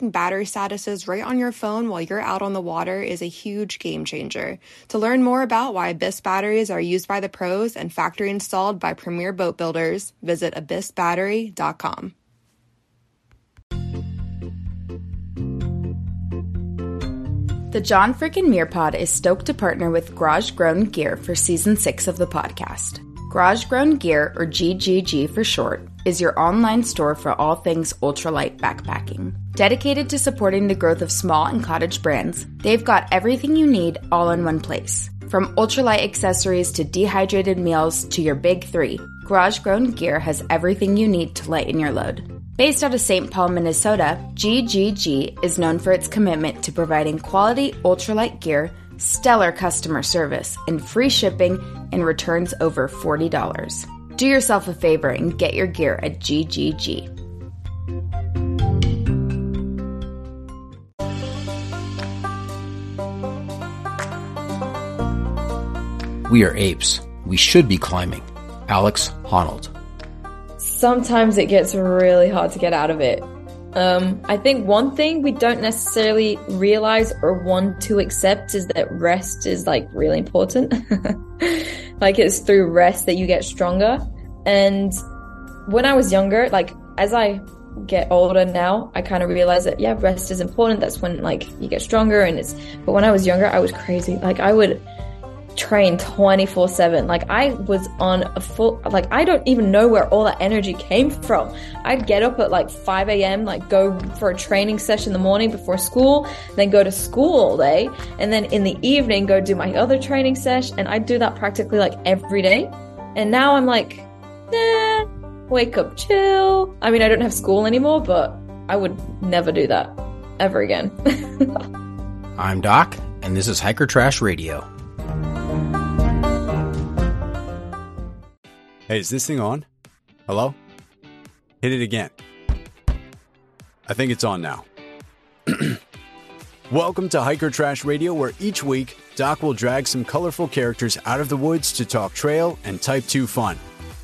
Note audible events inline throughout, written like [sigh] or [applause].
battery statuses right on your phone while you're out on the water is a huge game changer. To learn more about why Abyss batteries are used by the pros and factory installed by premier boat builders, visit abyssbattery.com. The John Frickin' Mearpod is stoked to partner with Garage Grown Gear for season six of the podcast. Garage Grown Gear, or GGG for short, is your online store for all things ultralight backpacking. Dedicated to supporting the growth of small and cottage brands, they've got everything you need all in one place. From ultralight accessories to dehydrated meals to your big three, Garage Grown Gear has everything you need to lighten your load. Based out of St. Paul, Minnesota, GGG is known for its commitment to providing quality ultralight gear, stellar customer service, and free shipping and returns over $40. Do yourself a favor and get your gear at GGG. We are apes. We should be climbing. Alex Honnold. Sometimes it gets really hard to get out of it. Um, I think one thing we don't necessarily realize or want to accept is that rest is like really important. [laughs] like it's through rest that you get stronger. And when I was younger, like as I get older now, I kind of realize that yeah, rest is important. That's when like you get stronger and it's, but when I was younger, I was crazy. Like I would, train 24 7 like i was on a full like i don't even know where all that energy came from. I'd get up at like 5 a.m like go for a training session in the morning before school then go to school all day and then in the evening go do my other training session and i'd do that practically like every day. And now i'm like nah wake up chill. I mean i don't have school anymore but i would never do that ever again. [laughs] I'm doc and this is hiker trash radio Hey, is this thing on? Hello? Hit it again. I think it's on now. [clears throat] Welcome to Hiker Trash Radio, where each week Doc will drag some colorful characters out of the woods to talk trail and Type 2 fun.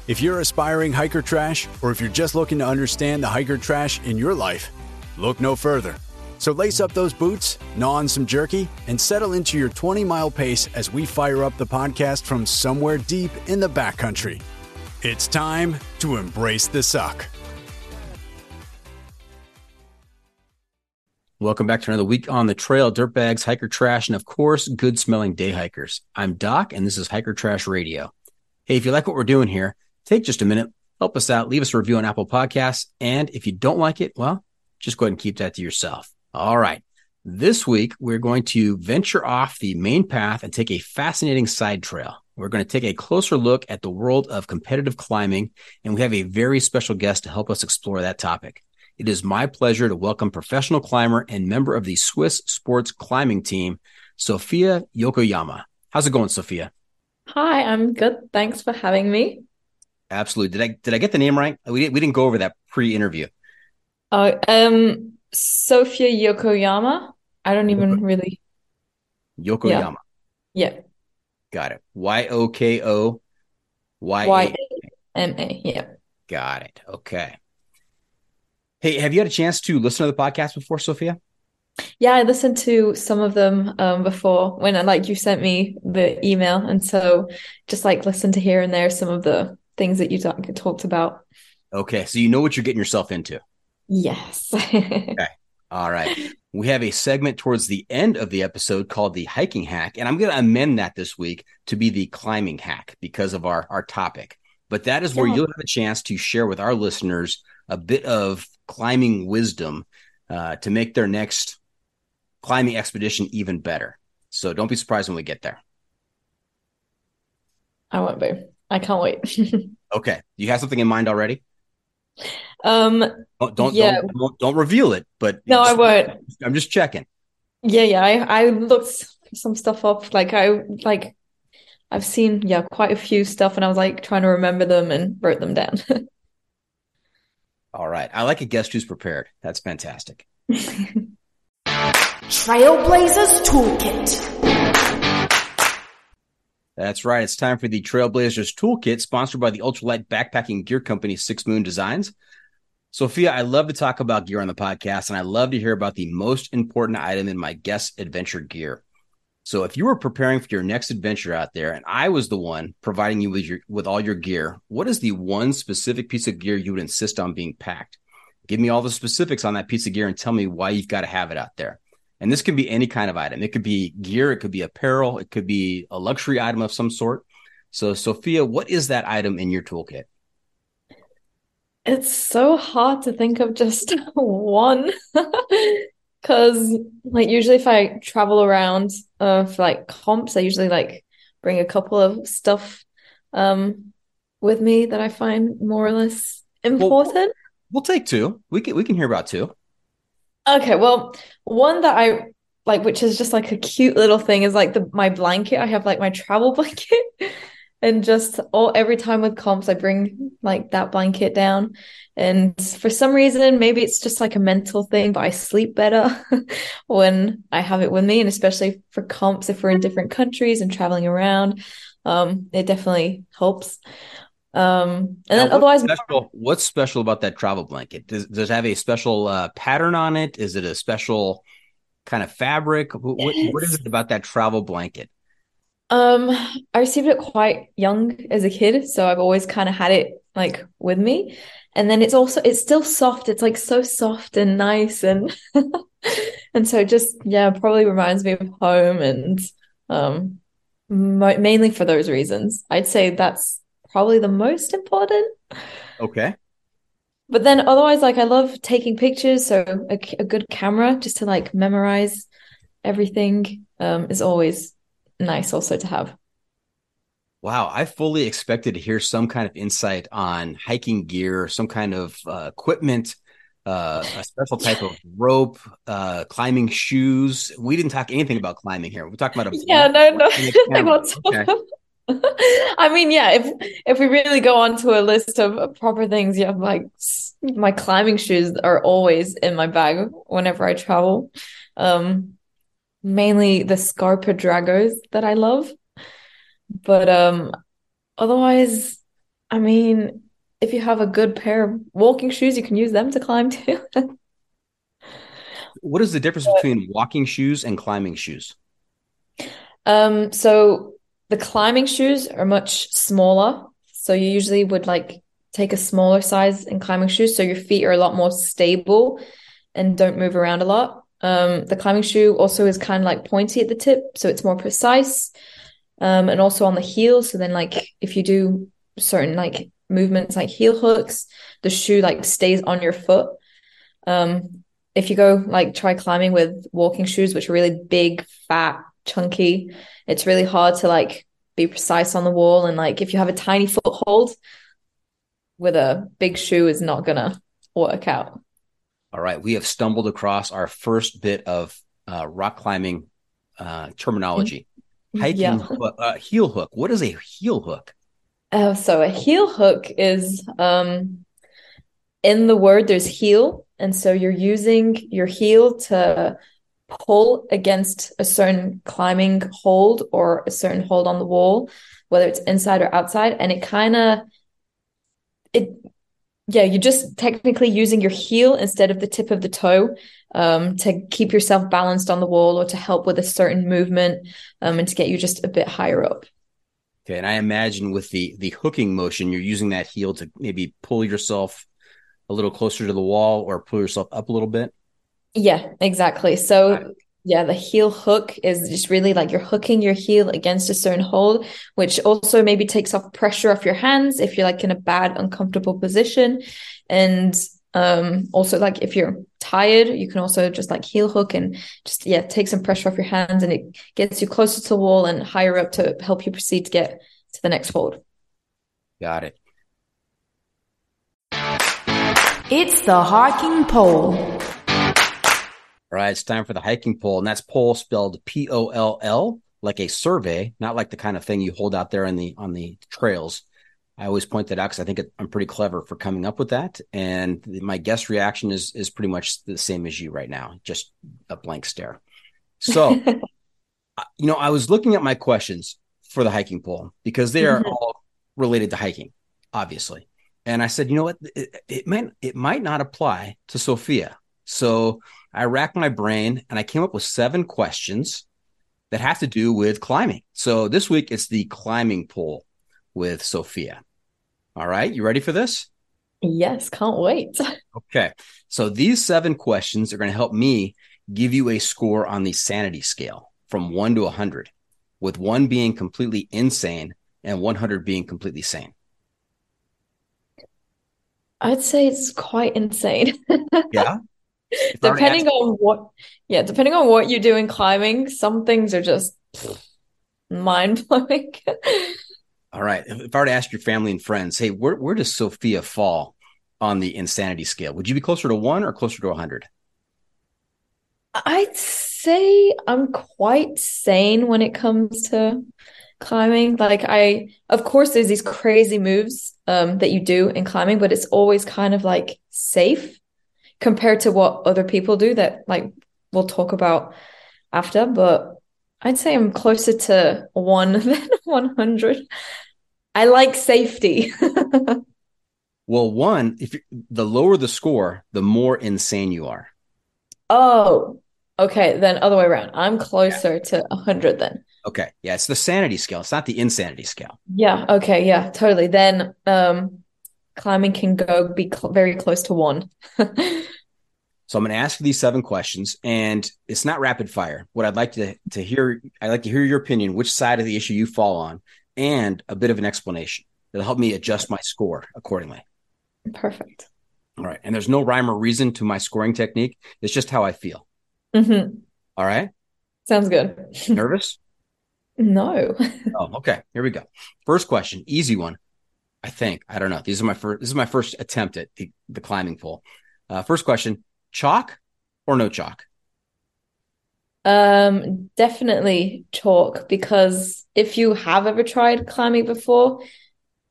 If you're aspiring hiker trash, or if you're just looking to understand the hiker trash in your life, look no further. So lace up those boots, gnaw on some jerky, and settle into your 20 mile pace as we fire up the podcast from somewhere deep in the backcountry. It's time to embrace the suck. Welcome back to another week on the trail, dirtbags, hiker trash, and of course, good smelling day hikers. I'm Doc, and this is Hiker Trash Radio. Hey, if you like what we're doing here, take just a minute, help us out, leave us a review on Apple Podcasts. And if you don't like it, well, just go ahead and keep that to yourself. All right. This week, we're going to venture off the main path and take a fascinating side trail. We're going to take a closer look at the world of competitive climbing, and we have a very special guest to help us explore that topic. It is my pleasure to welcome professional climber and member of the Swiss sports climbing team, Sofya Yokoyama. How's it going, Sofya? Hi, I'm good. Thanks for having me. Absolutely. Did I did I get the name right? We didn't we didn't go over that pre-interview. Uh, um, Sofya Yokoyama. I don't even really. Yokoyama. Yeah. Got it. Y O K O Y. M A. Yeah. Got it. Okay. Hey, have you had a chance to listen to the podcast before, Sofya? Yeah, I listened to some of them um before when uh, like you sent me the email, and so just like listen to here and there some of the things that you talk, talked about. Okay, so you know what you're getting yourself into. Yes. [laughs] All right. We have a segment towards the end of the episode called the hiking hack, and I'm going to amend that this week to be the climbing hack because of our our topic. But that is where Yeah. you'll have a chance to share with our listeners a bit of climbing wisdom uh, to make their next climbing expedition even better. So don't be surprised when we get there. I won't be. I can't wait. [laughs] Okay. You have something in mind already? Um, Don't don't, Yeah. don't, don't don't reveal it, but no, I won't. I'm just checking. Yeah, yeah. I I looked some stuff up. Like I like I've seen yeah quite a few stuff, and I was like trying to remember them and wrote them down. [laughs] All right. I like a guest who's prepared. That's fantastic. [laughs] Trailblazers Toolkit. That's right. It's time for the Trailblazers Toolkit, sponsored by the ultralight backpacking gear company Six Moon Designs. Sofya, I love to talk about gear on the podcast, and I love to hear about the most important item in my guest adventure gear. So, if you were preparing for your next adventure out there, and I was the one providing you with your with all your gear, what is the one specific piece of gear you would insist on being packed? Give me all the specifics on that piece of gear and tell me why you've got to have it out there. And this can be any kind of item. It could be gear, it could be apparel, it could be a luxury item of some sort. So, Sofya, what is that item in your toolkit? It's so hard to think of just [laughs] one. [laughs] Because like usually if I travel around uh for like comps, I usually like bring a couple of stuff um with me that I find more or less important. We'll take two. We can we can hear about two. Okay, well, one that I like, which is just like a cute little thing, is like the my blanket. I have like my travel [laughs] blanket, and just all every time with comps, I bring like that blanket down. And for some reason, maybe it's just like a mental thing, but I sleep better [laughs] when I have it with me, and especially for comps, if we're in different countries and traveling around, um, it definitely helps. Um, and then otherwise, what's special, what's special about that travel blanket? Does, does it have a special uh, pattern on it? Is it a special kind of fabric? What, what is it about that travel blanket? Um, I received it quite young as a kid, so I've always kind of had it like with me. And then it's also it's still soft. It's like so soft and nice and [laughs] and so it just yeah, probably reminds me of home and um mo mainly for those reasons. I'd say that's probably the most important. Okay. But then otherwise, like I love taking pictures, so a, a good camera just to like memorize everything um is always nice also to have. Wow, I fully expected to hear some kind of insight on hiking gear, some kind of uh, equipment, uh, a special type of [laughs] rope, uh, climbing shoes. We didn't talk anything about climbing here. We're talking about a [laughs] Yeah, no, no. [laughs] Like, what's Okay. I mean, yeah, if if we really go on to a list of proper things, yeah, like my climbing shoes are always in my bag whenever I travel. Um, mainly the Scarpa Dragos that I love. But um, otherwise, I mean, if you have a good pair of walking shoes, you can use them to climb too. [laughs] What is the difference between walking shoes and climbing shoes? Um, so the climbing shoes are much smaller. So you usually would like take a smaller size in climbing shoes. So your feet are a lot more stable and don't move around a lot. Um, the climbing shoe also is kind of like pointy at the tip, so it's more precise. Um, and also on the heel. So then like if you do certain like movements like heel hooks, the shoe like stays on your foot. Um, if you go like try climbing with walking shoes, which are really big, fat, chunky, it's really hard to like be precise on the wall. And like if you have a tiny foothold with a big shoe is not gonna work out. All right, we have stumbled across our first bit of uh, rock climbing uh, terminology. Hiking Yeah. hook- uh, heel hook. What is a heel hook? Uh, so a heel hook is um in the word there's heel, and so you're using your heel to pull against a certain climbing hold or a certain hold on the wall, whether it's inside or outside, and it kind of it yeah, you're just technically using your heel instead of the tip of the toe um, to keep yourself balanced on the wall or to help with a certain movement um, and to get you just a bit higher up. Okay, and I imagine with the the hooking motion, you're using that heel to maybe pull yourself a little closer to the wall or pull yourself up a little bit. Yeah, exactly. So yeah, the heel hook is just really like you're hooking your heel against a certain hold, which also maybe takes off pressure off your hands if you're like in a bad, uncomfortable position. And um also like if you're tired, you can also just like heel hook and just yeah, take some pressure off your hands and it gets you closer to the wall and higher up to help you proceed to get to the next hold. Got it. It's the hiking pole. All right, it's time for the hiking pole, and that's pole spelled P O L L, like a survey, not like the kind of thing you hold out there on the on the trails. I always point that out because I think it, I'm pretty clever for coming up with that, and my guest reaction is is pretty much the same as you right now, just a blank stare. So, [laughs] you know, I was looking at my questions for the hiking pole because they are mm-hmm. all related to hiking, obviously. And I said, you know what, it, it might it might not apply to Sofya. So I racked my brain and I came up with seven questions that have to do with climbing. So this week it's the climbing pole with Sofya. All right, you ready for this? Yes, can't wait. [laughs] Okay. So these seven questions are going to help me give you a score on the sanity scale from 1 to 100, with 1 being completely insane and 100 being completely sane. I'd say it's quite insane. [laughs] Yeah. If I were to depending on what yeah depending on what you do in climbing some things are just mind-blowing [laughs] All right. If I were to ask your family and friends, hey, where, where does Sofya fall on the insanity scale? Would you be closer to one or closer to 100? i'd say i'm quite sane when it comes to climbing like i of course there's these crazy moves um that you do in climbing but it's always kind of like safe compared to what other people do that like we'll talk about after but i'd say i'm closer to one [laughs] than 100 i like safety [laughs] Well, one, if you, the lower the score, the more insane you are. Oh, okay. Then other way around. I'm closer to 100 then. Okay. Yeah. It's the sanity scale. It's not the insanity scale. Yeah. Okay. Yeah. Totally. Then um, climbing can go be cl- very close to one. [laughs] So I'm going to ask these seven questions, and it's not rapid fire. What I'd like to to hear, I'd like to hear your opinion, which side of the issue you fall on, and a bit of an explanation that'll help me adjust my score accordingly. Perfect. All right. And there's no rhyme or reason to my scoring technique. It's just how I feel. hmm All right. Sounds good. Nervous? [laughs] No. Oh, okay. Here we go. First question, easy one. I think. I don't know. These are my first. This is my first attempt at the, the climbing pole. Uh, first question: chalk or no chalk? Um, definitely chalk because if you have ever tried climbing before,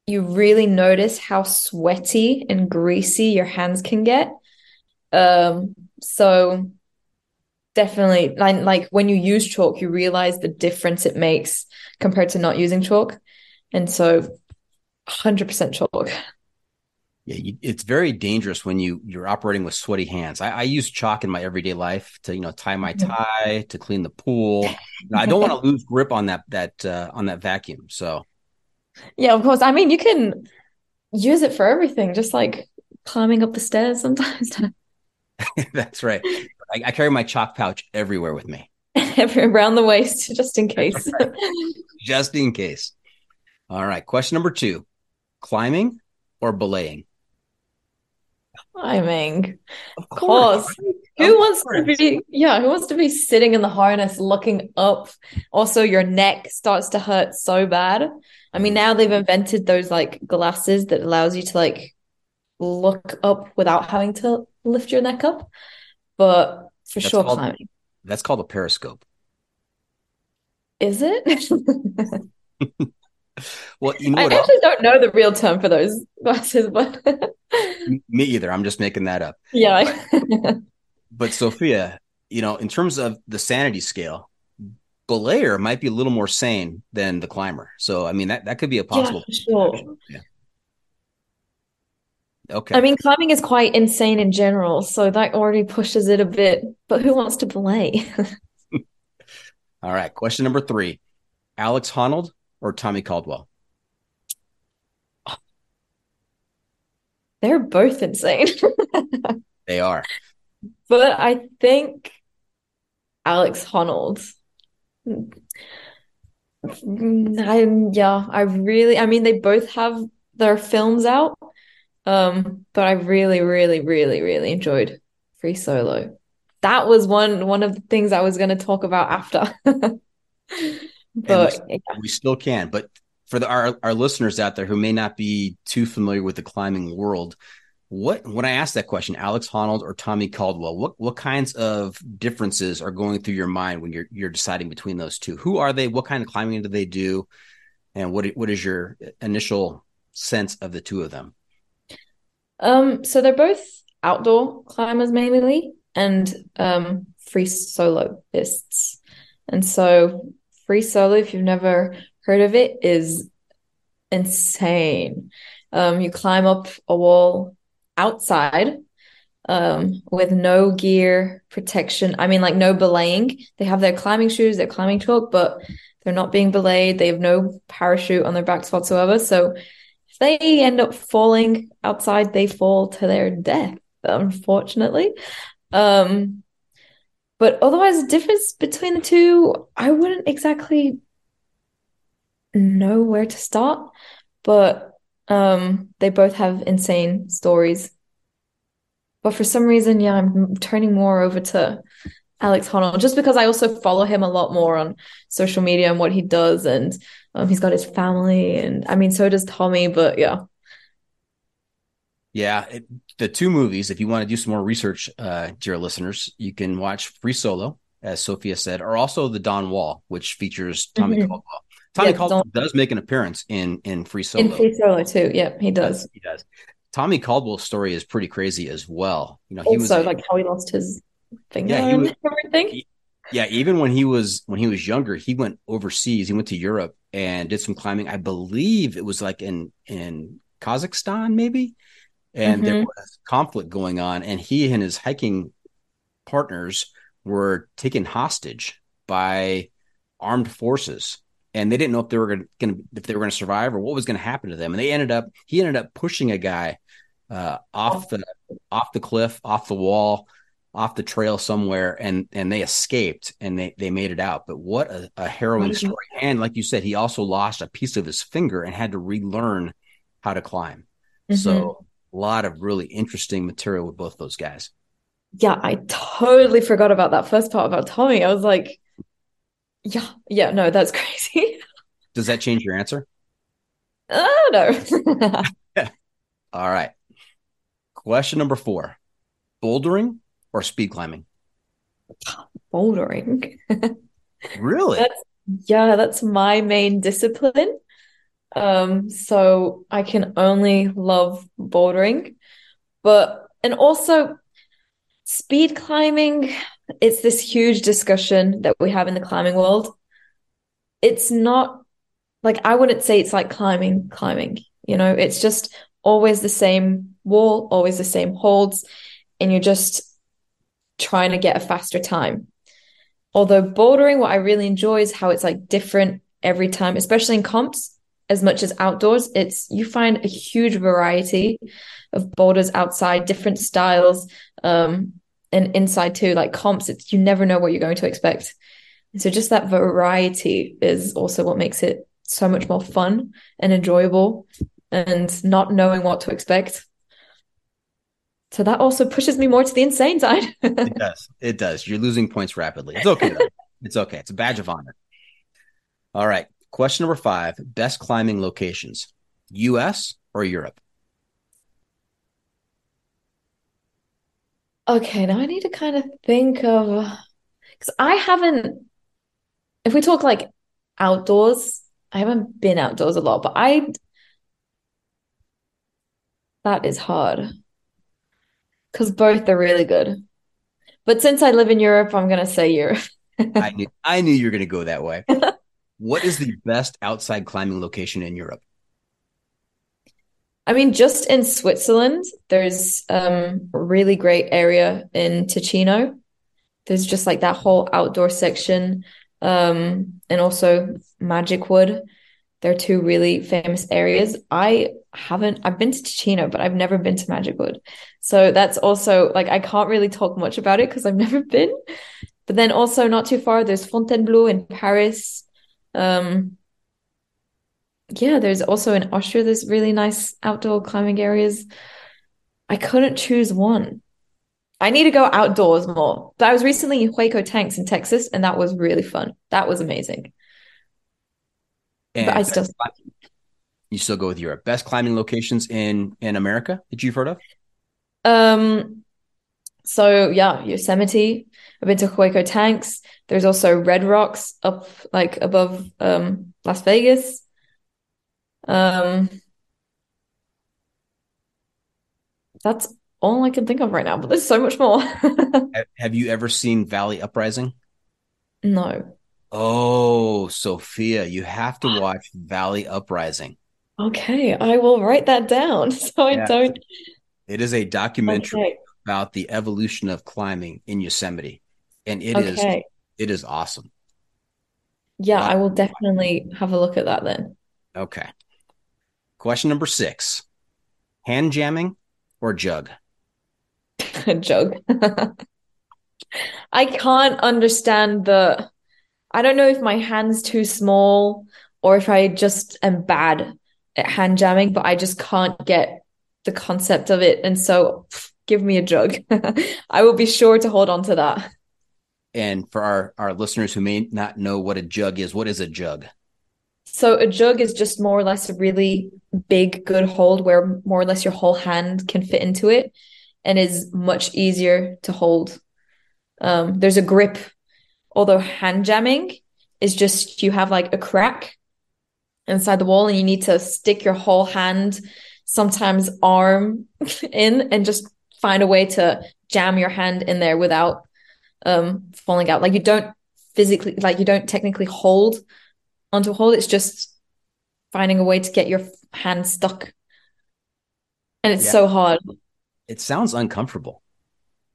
you really notice how sweaty and greasy your hands can get. Um, so definitely like like when you use chalk, you realize the difference it makes compared to not using chalk. And so 100% chalk. Yeah, you, it's very dangerous when you you're operating with sweaty hands. I, I use chalk in my everyday life to you know tie my Mhm. tie, to clean the pool. [laughs] I don't want to lose grip on that that uh, on that vacuum. So Yeah, of course. I mean, you can use it for everything, just like climbing up the stairs sometimes. [laughs] [laughs] that's right. I, I carry my chalk pouch everywhere with me, around the waist just in case. just in case. All right. Question number two: climbing or belaying? Climbing, Of of course. Who Of wants to be, yeah, who wants to be sitting in the harness looking up? Also, your neck starts to hurt so bad. I mean, mm. now they've invented those like glasses that allows you to like look up without having to lift your neck up. But for That's sure, called- climbing. That's called a periscope. Is it? [laughs] [laughs] [laughs] well, you know I actually don't know the real term for those glasses, [laughs] but Me either. I'm just making that up. yeah. [laughs] But Sofya, you know, in terms of the sanity scale, belayer might be a little more sane than the climber. So, I mean, that, that could be a possible. for sure. Yeah. Okay. I mean, climbing is quite insane in general, so that already pushes it a bit. But who wants to belay? All right. Question number three Alex Honnold or Tommy Caldwell? They're both insane. [laughs] They are. But I think Alex Honnold. I yeah, I really I mean they both have their films out. Um, but I really, really, really, really enjoyed Free Solo. That was one one of the things I was gonna talk about after. [laughs] But we, we still can. But for the, our our listeners out there who may not be too familiar with the climbing world, what when I asked that question, Alex Honnold or Tommy Caldwell, what what kinds of differences are going through your mind when you're you're deciding between those two? Who are they? What kind of climbing do they do? And what what is your initial sense of the two of them? Um, so they're both outdoor climbers mainly and um free soloists. And so free solo, if you've never heard of it, is insane. Um, you climb up a wall outside um with no gear protection. I mean like no belaying. They have their climbing shoes, their climbing chalk, but they're not being belayed. They have no parachute on their backs whatsoever. So if they end up falling outside, they fall to their death, unfortunately. Um, but otherwise, the difference between the two, I wouldn't exactly know where to start. But um, they both have insane stories. But for some reason, yeah, I'm turning more over to Alex Honnold just because I also follow him a lot more on social media and what he does, and um, he's got his family, and I mean, so does Tommy. But yeah, Yeah, it, the two movies. If you want to do some more research, uh, dear listeners, you can watch Free Solo, as Sofya said, or also The Dawn Wall, which features Tommy Mhm. Caldwell. Tommy Yeah, Caldwell Dawn- does make an appearance in in Free Solo. in Free Solo too. Yep, he does. He does. Tommy Caldwell's story is pretty crazy as well. You know, he Also, was like how he lost his finger Yeah, and was- everything. yeah, even when he was when he was younger, he went overseas. He went to Europe and did some climbing. I believe it was like in in Kazakhstan, maybe. And there Mhm. was conflict going on, and he and his hiking partners were taken hostage by armed forces, and they didn't know if they were going to if they were going to survive or what was going to happen to them. And they ended up he ended up pushing a guy uh, off the off the cliff, off the wall, off the trail somewhere, and and they escaped and they they made it out. But what a, a harrowing story! And like you said, he also lost a piece of his finger and had to relearn how to climb. Mhm. So lot of really interesting material with both those guys. Yeah, I totally forgot about that first part about Tommy. I was like, yeah, yeah, no, that's [laughs] crazy. Does that change your answer? Oh no. [laughs] All right. Question number four: bouldering or speed climbing? Bouldering. [laughs] Really? That's yeah, that's my main discipline. Um, so I can only love bouldering, but and also speed climbing, it's this huge discussion that we have in the climbing world. It's not like I wouldn't say it's like climbing, climbing, you know, it's just always the same wall, always the same holds, and you're just trying to get a faster time. Although bouldering, what I really enjoy is how it's like different every time, especially in comps, as much as outdoors. It's you find a huge variety of boulders outside, different styles, um, and inside too. Like comps, it's you never know what you're going to expect. So just that variety is also what makes it so much more fun and enjoyable, and not knowing what to expect. So that also pushes me more to the insane side. [laughs] It does. It does. You're losing points rapidly. It's okay though. it's okay. It's a badge of honor. All right. Question number five: best climbing locations, U.S. or Europe? Okay, now I need to kind of think of because I haven't. If we talk like outdoors, I haven't been outdoors a lot, but I that is hard because both are really good. But since I live in Europe, I'm gonna say Europe. I knew I knew you were going to go that way. [laughs] what is the best outside climbing location in Europe? I mean, just in Switzerland, there's um, a really great area in Ticino. There's just like that whole outdoor section, um, and also Magic Wood. They're two really famous areas. I haven't, I've been to Ticino, but I've never been to Magic Wood. So that's also like, I can't really talk much about it because I've [laughs] never been. But then also not too far, there's Fontainebleau in Paris. Um, yeah, there's also in Austria, there's really nice outdoor climbing areas. I couldn't choose one. I need to go outdoors more. But I was recently in Hueco Tanks in Texas, and that was really fun. That was amazing. And but I still you still go with Europe. Best climbing locations in in America that you've heard of? Um so yeah, Yosemite. I've been to Hueco Tanks. There's also Red Rocks up like above um Las Vegas. Um, that's all I can think of right now, but there's so much more. [laughs] Have you ever seen Valley Uprising? No. Oh, Sofya, you have to watch Valley Uprising. Okay, I will write that down [laughs] so I don't. It is a documentary okay. About the evolution of climbing in Yosemite, and it okay. is it is awesome. Yeah, I will definitely have a look at that then. Okay. Question number six hand jamming or jug? [laughs] jug. [laughs] I can't understand the. I don't know if my hand's too small or if I just am bad at hand jamming, but I just can't get the concept of it. And so give me a jug. [laughs] I will be sure to hold on to that. And for our, our listeners who may not know what a jug is, what is a jug? So a jug is just more or less a really big, good hold where more or less your whole hand can fit into it and is much easier to hold. Um, there's a grip, although hand jamming is just you have like a crack inside the wall and you need to stick your whole hand, sometimes arm [laughs] in and just find a way to jam your hand in there without um falling out. Like you don't physically like you don't technically hold onto a hold. It's just finding a way to get your hand stuck. And it's yeah. so hard. It sounds uncomfortable.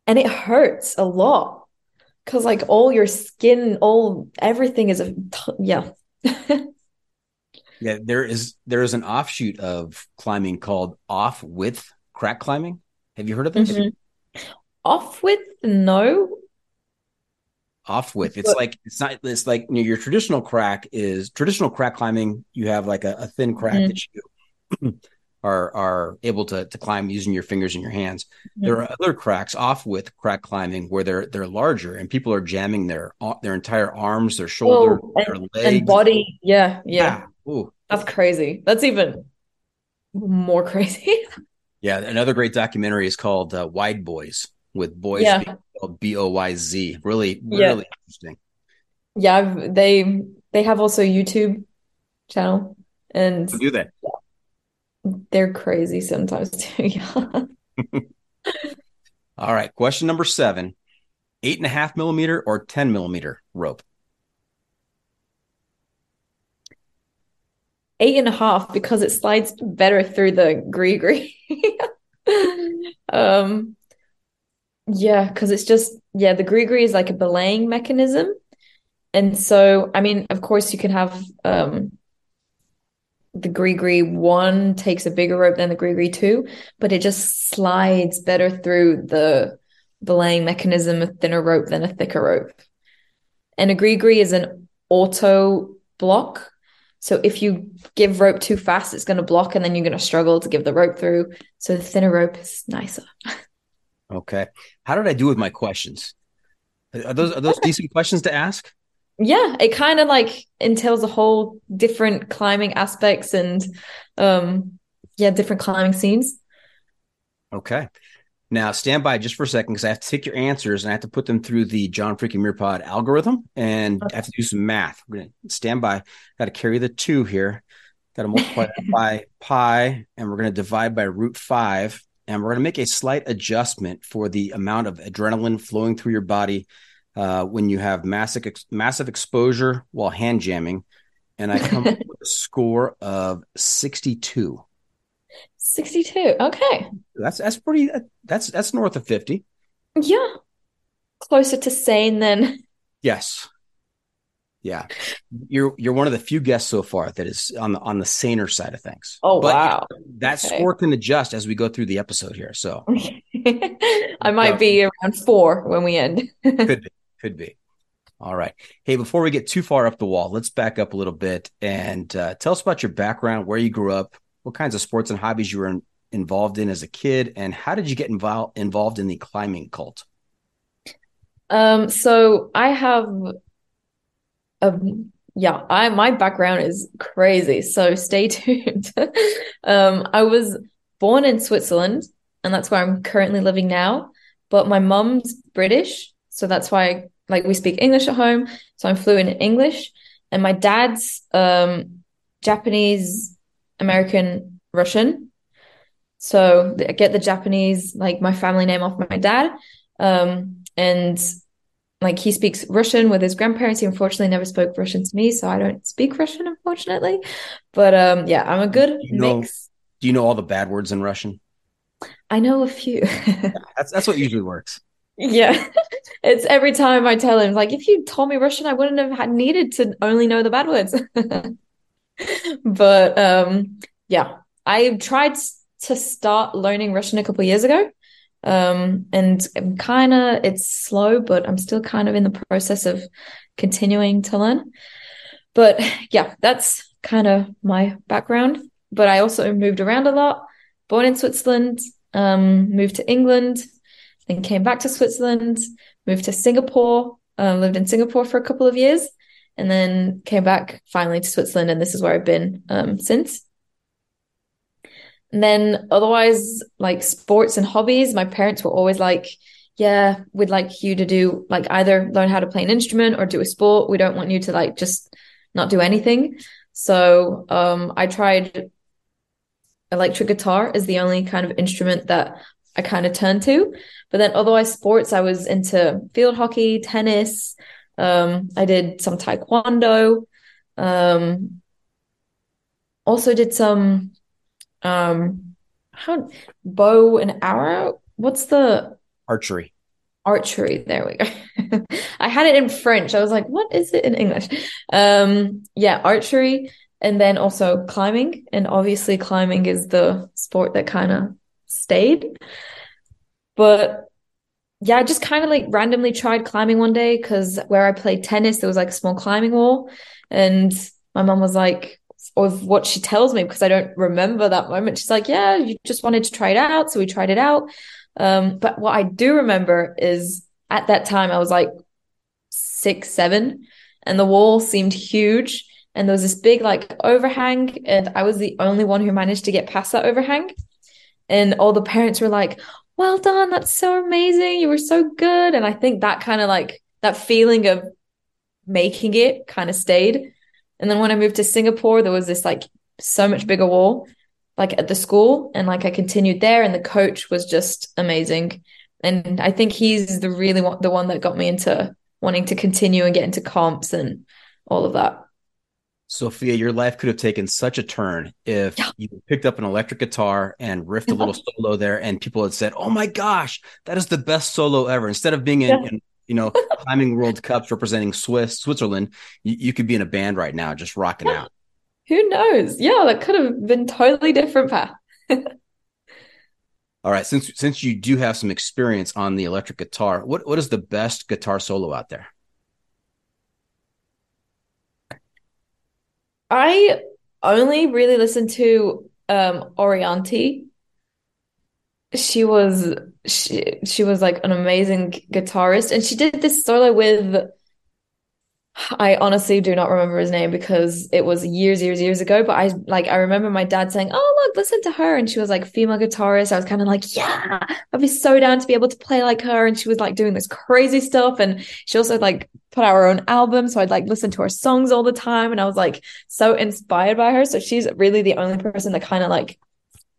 And it hurts a lot. Cause like all your skin, all everything is a yeah. [laughs] yeah, there is there is an offshoot of climbing called off width crack climbing. Have you heard of this? Mm-hmm. Off width No off width. It's like it's not. It's like you know, your traditional crack is traditional crack climbing. You have like a, a thin crack mm-hmm. that you [clears throat] are are able to to climb using your fingers and your hands. Mm-hmm. There are other cracks off width crack climbing where they're they're larger and people are jamming their their entire arms, their shoulder, oh, and, their legs, and body. Yeah, yeah. yeah. Ooh. That's crazy. That's even more crazy. [laughs] yeah, another great documentary is called uh, Wide Boyz with boys yeah. B O Y Z. Really, yeah. really interesting. Yeah, they they have also YouTube channel and do that. They're crazy sometimes [laughs] too. Yeah. [laughs] All right. Question number seven: eight and a half millimeter or ten millimeter rope. Eight and a half because it slides better through the gree [laughs] um, yeah, because it's just yeah, the GriGri is like a belaying mechanism. And so, I mean, of course, you can have um, the GriGri one takes a bigger rope than the GriGri two, but it just slides better through the belaying mechanism, a thinner rope than a thicker rope. And a GriGri is an auto block. So if you give rope too fast, it's going to block and then you're going to struggle to give the rope through. So the thinner rope is nicer. [laughs] Okay. How did I do with my questions? Are those are those [laughs] decent questions to ask? Yeah, it kind of like entails a whole different climbing aspects and um yeah, different climbing scenes. Okay. Now, stand by just for a second because I have to take your answers and I have to put them through the John Freaking Mearpod algorithm and I have to do some math. We're going to stand by. Got to carry the two here. Got to multiply [laughs] by pi and we're going to divide by root five. And we're going to make a slight adjustment for the amount of adrenaline flowing through your body uh, when you have massive, ex- massive exposure while hand jamming. And I come up [laughs] with a score of 62. 62. Okay. That's that's pretty. That's that's north of fifty. Yeah. Closer to sane than. [laughs] Yes. Yeah, you're you're one of the few guests so far that is on the on the saner side of things. Oh but wow. that Okay. score can adjust as we go through the episode here. So [laughs] I might be around four when we end. [laughs] could be, could be. All right. Hey, before we get too far up the wall, let's back up a little bit and uh, tell us about your background, where you grew up, what kinds of sports and hobbies you were in, involved in as a kid, and how did you get involved involved in the climbing cult? Um, so I have um yeah, I my background is crazy, so stay [laughs] tuned. Um, I was born in Switzerland, and that's where I'm currently living now, but my mum's British, so that's why like we speak English at home, so I'm fluent in English, and my dad's um Japanese, American, Russian. So I get the Japanese, like my family name off my dad. Um, and like he speaks Russian with his grandparents. He unfortunately never spoke Russian to me, so I don't speak Russian, unfortunately. But um, yeah, I'm a good You know- mix. Do you know all the bad words in Russian? I know a few. [laughs] That's that's what usually works. Yeah, [laughs] it's every time I tell him, like, if you told me Russian, I wouldn't have had needed to only know the bad words. [laughs] [laughs] But um, yeah, I tried to start learning Russian a couple years ago. Um, and I'm kind of, it's slow, but I'm still kind of in the process of continuing to learn. But yeah, that's kind of my background. But I also moved around a lot, born in Switzerland, um, moved to England, then came back to Switzerland, moved to Singapore, uh, lived in Singapore for a couple of years, and then came back finally to Switzerland, and this is where I've been um, since. And then otherwise, like sports and hobbies, my parents were always like, yeah, we'd like you to do like either learn how to play an instrument or do a sport. We don't want you to like just not do anything. So um, I tried electric guitar is the only kind of instrument that I kind of turned to. But then otherwise sports, I was into field hockey, tennis. Um, I did some taekwondo. Um, also did some um how bow and arrow. What's the Archery. archery? There we go. [laughs] I had it in French. I was like, what is it in English? Um, yeah, archery and then also climbing. And obviously climbing is the sport that kind of stayed. But yeah, I just kind of like randomly tried climbing one day because where I played tennis, there was like a small climbing wall. And my mom was like, of what she tells me, because I don't remember that moment. She's like, Yeah, you just wanted to try it out. So we tried it out. Um, but what I do remember is at that time I was like six, seven, and the wall seemed huge. And there was this big like overhang, and I was the only one who managed to get past that overhang. And all the parents were like, Well done, that's so amazing. You were so good. And I think that kind of like that feeling of making it kind of stayed. And then when I moved to Singapore, there was this like so much bigger wall, like at the school. And like I continued there, and the coach was just amazing. And I think he's the really one, the one that got me into wanting to continue and get into comps and all of that. Sofya, your life could have taken such a turn if Yeah. you picked up an electric guitar and riffed a little solo there, and people had said, "Oh my gosh, that is the best solo ever!" Instead of being in, Yeah. in you know climbing World Cups representing Swiss Switzerland, you, you could be in a band right now, just rocking out. Who knows? Yeah, that could have been totally different path. [laughs] All right, since since you do have some experience on the electric guitar, what what is the best guitar solo out there? I only really listened to um Orianthi. She was she she was like an amazing guitarist and she did this solo with I honestly do not remember his name because it was years, years, years ago. But I like I remember my dad saying, "Oh, look, listen to her," and she was like female guitarist. I was kind of like, "Yeah, I'd be so down to be able to play like her." And she was like doing this crazy stuff, and she also like put out her own album, so I'd like listen to her songs all the time, and I was like so inspired by her. So she's really the only person that kind of like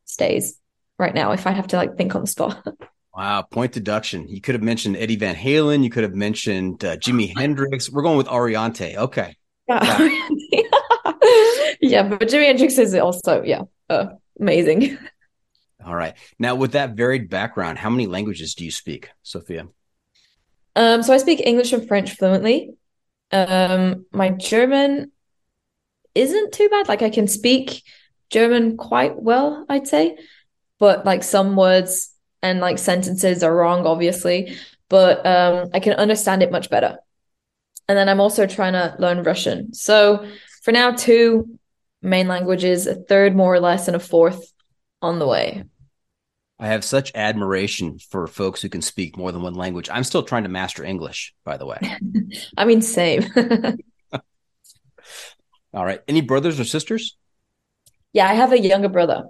stays right now. If I have to like think on the spot. [laughs] Wow, point deduction. You could have mentioned Eddie Van Halen. You could have mentioned uh, Jimi [laughs] Hendrix. We're going with Orianthi. Okay. Yeah, [laughs] yeah but Jimi Hendrix is also yeah uh, amazing. [laughs] All right. Now, with that varied background, how many languages do you speak, Sofya? Um, so I speak English and French fluently. Um, my German isn't too bad. Like I can speak German quite well, I'd say, but like some words and like sentences are wrong, obviously, but um, I can understand it much better. And then I'm also trying to learn Russian. So for now, two main languages, a third more or less, and a fourth on the way. I have such admiration for folks who can speak more than one language. I'm still trying to master English, by the way. [laughs] I mean, same. [laughs] All right. Any brothers or sisters? Yeah, I have a younger brother.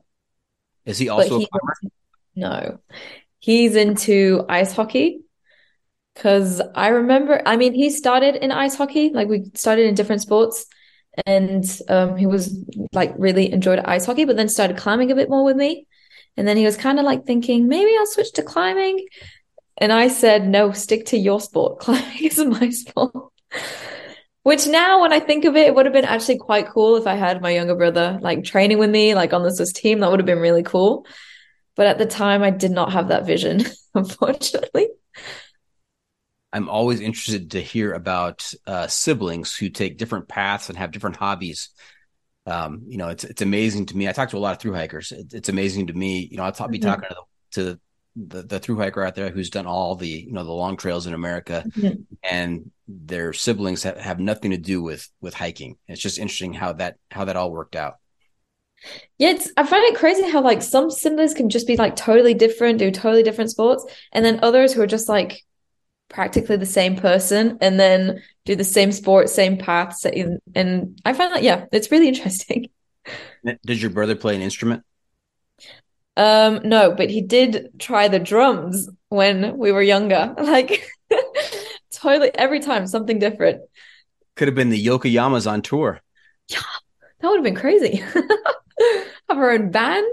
Is he also he, a? No, he's into ice hockey. Because I remember, I mean, he started in ice hockey, like we started in different sports, and um, he was like really enjoyed ice hockey, but then started climbing a bit more with me. And then he was kind of like thinking, maybe I'll switch to climbing. And I said, no, stick to your sport. [laughs] Climbing is my sport. Which now, when I think of it, it would have been actually quite cool if I had my younger brother like training with me, like on the Swiss team. That would have been really cool. But at the time, I did not have that vision, [laughs] unfortunately. I'm always interested to hear about uh, siblings who take different paths and have different hobbies. Um, you know, it's it's amazing to me. I talk to a lot of through hikers. It, it's amazing to me. You know, I'll be mm-hmm. talking to the, to the, the through hiker out there who's done all the you know the long trails in America, mm-hmm. and their siblings have, have nothing to do with with hiking. It's just interesting how that how that all worked out. Yeah, it's, I find it crazy how like some siblings can just be like totally different, do totally different sports, and then others who are just like practically the same person and then do the same sport, same paths. And I find that yeah, it's really [laughs] interesting. Did your brother play an instrument? Um, no, but he did try the drums when we were younger. [laughs] Like totally every time something different. Could have been the Yokoyamas on tour. Yeah, that would have been crazy. [laughs] [laughs] have our own band.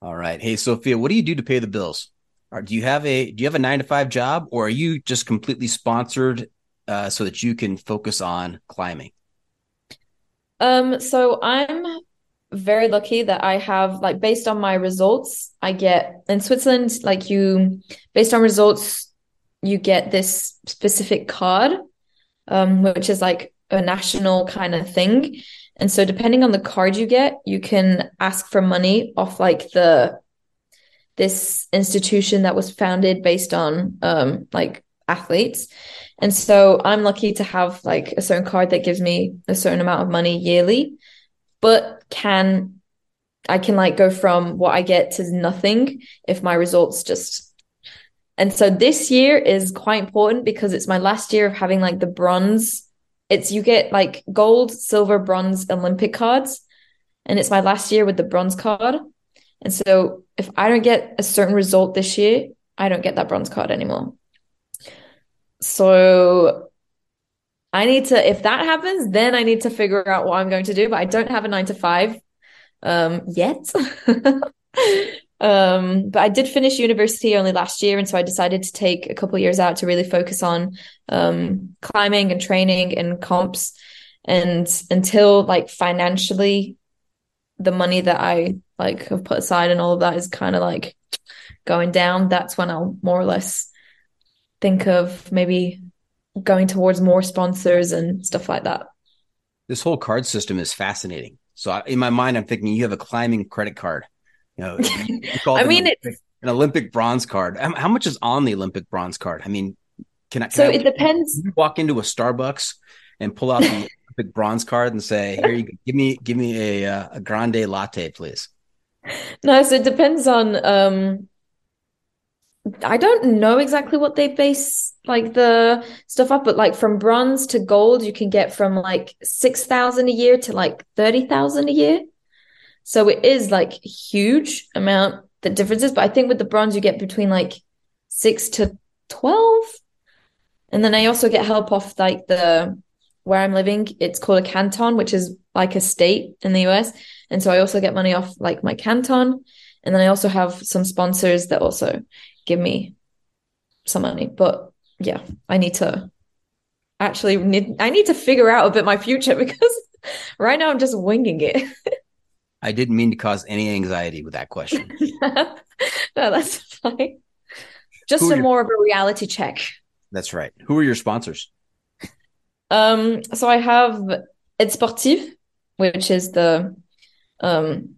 All right. Hey, Sofya, what do you do to pay the bills? Or do you have a do you have a nine to five job, or are you just completely sponsored uh, so that you can focus on climbing? Um. So I'm very lucky that I have like based on my results, I get in Switzerland. Like you, based on results, you get this specific card, um, which is like a national kind of thing. And so depending on the card you get, you can ask for money off like the this institution that was founded based on um like athletes. And so I'm lucky to have like a certain card that gives me a certain amount of money yearly, but can I can like go from what I get to nothing if my results just and so this year is quite important because it's my last year of having like the bronze it's you get like gold, silver, bronze Olympic cards. And it's my last year with the bronze card. And so if I don't get a certain result this year, I don't get that bronze card anymore. So I need to, if that happens, then I need to figure out what I'm going to do. But I don't have a nine to five um, yet. [laughs] Um, but I did finish university only last year, and so I decided to take a couple years out to really focus on um, climbing and training and comps. And until like financially, the money that I like have put aside and all of that is kind of like going down. That's when I'll more or less think of maybe going towards more sponsors and stuff like that. This whole card system is fascinating. So in my mind, I'm thinking you have a climbing credit card you know, I mean, Olympic, it's an Olympic bronze card. How much is on the Olympic bronze card? I mean, can I? Can so I, it depends. walk into a Starbucks and pull out the [laughs] Olympic bronze card and say, "Here you go. give me give me a uh, a grande latte, please." No, so it depends on. um I don't know exactly what they base like the stuff up, but like from bronze to gold, you can get from like 6,000 a year to like 30,000 a year. So it is like huge amount the differences. But I think with the bronze, you get between like six to 12. And then I also get help off like the where I'm living. It's called a canton, which is like a state in the US. And so I also get money off like my canton. And then I also have some sponsors that also give me some money. But yeah, I need to actually need I need to figure out a bit my future [laughs] because right now I'm just winging it. [laughs] I didn't mean to cause any anxiety with that question. [laughs] no, that's fine. Just a your- more of a reality check. That's right. Who are your sponsors? Um, so I have Aide Sportive, which is the um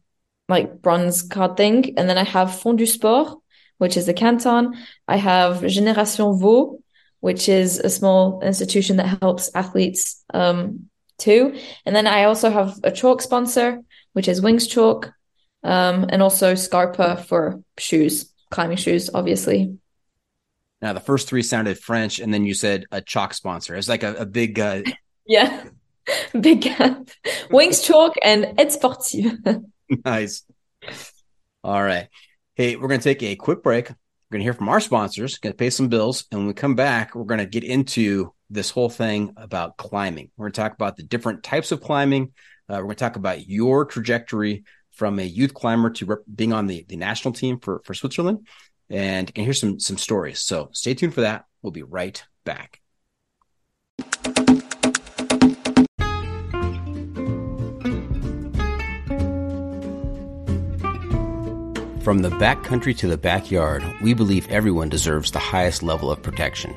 like bronze card thing, and then I have Fonds du Sport, which is the canton. I have Génération Vaux, which is a small institution that helps athletes um too. And then I also have a chalk sponsor, which is Wings Chalk, um, and also Scarpa for shoes, climbing shoes, obviously. Now, the first three sounded French, and then you said a chalk sponsor. It's like a, a big. Uh, [laughs] Yeah. [laughs] Big gap. [laughs] Wings Chalk and Aide Sportive. nice. All right. Hey, we're going to take a quick break. We're going to hear from our sponsors, going to pay some bills. And when we come back, we're going to get into this whole thing about climbing. We're going to talk about the different types of climbing. Uh, we're going to talk about your trajectory from a youth climber to rep- being on the, the national team for, for Switzerland. And hear some, some stories. So stay tuned for that. We'll be right back. From the backcountry to the backyard, we believe everyone deserves the highest level of protection.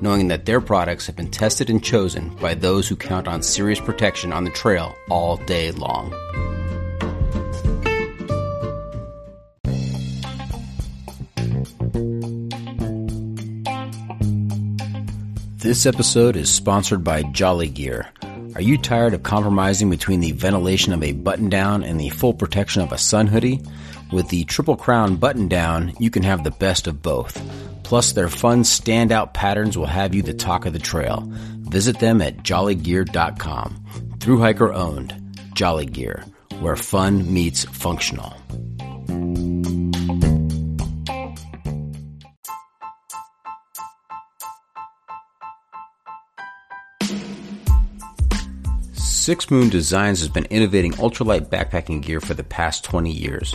knowing that their products have been tested and chosen by those who count on serious protection on the trail all day long. This episode is sponsored by Jolly Gear. Are you tired of compromising between the ventilation of a button down and the full protection of a sun hoodie? With the Triple Crown button down, you can have the best of both. Plus, their fun standout patterns will have you the talk of the trail. Visit them at jollygear.com. Through hiker owned, Jolly Gear, where fun meets functional. Six Moon Designs has been innovating ultralight backpacking gear for the past 20 years.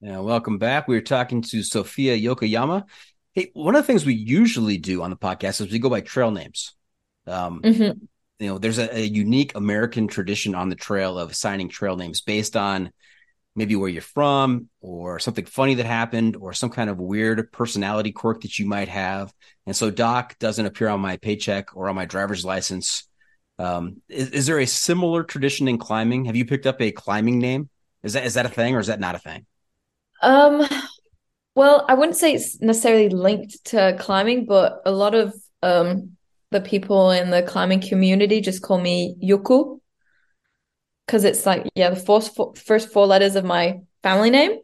Yeah, welcome back. We were talking to Sofya Yokoyama. Hey, one of the things we usually do on the podcast is we go by trail names. Um, Mhm. You know, there's a, a unique American tradition on the trail of assigning trail names based on maybe where you're from or something funny that happened or some kind of weird personality quirk that you might have. And so Doc doesn't appear on my paycheck or on my driver's license. Um, is, is there a similar tradition in climbing? Have you picked up a climbing name? Is that is that a thing or is that not a thing? Um, well, I wouldn't say it's necessarily linked to climbing, but a lot of um the people in the climbing community just call me Yoko because it's like yeah, the first four, first four letters of my family name.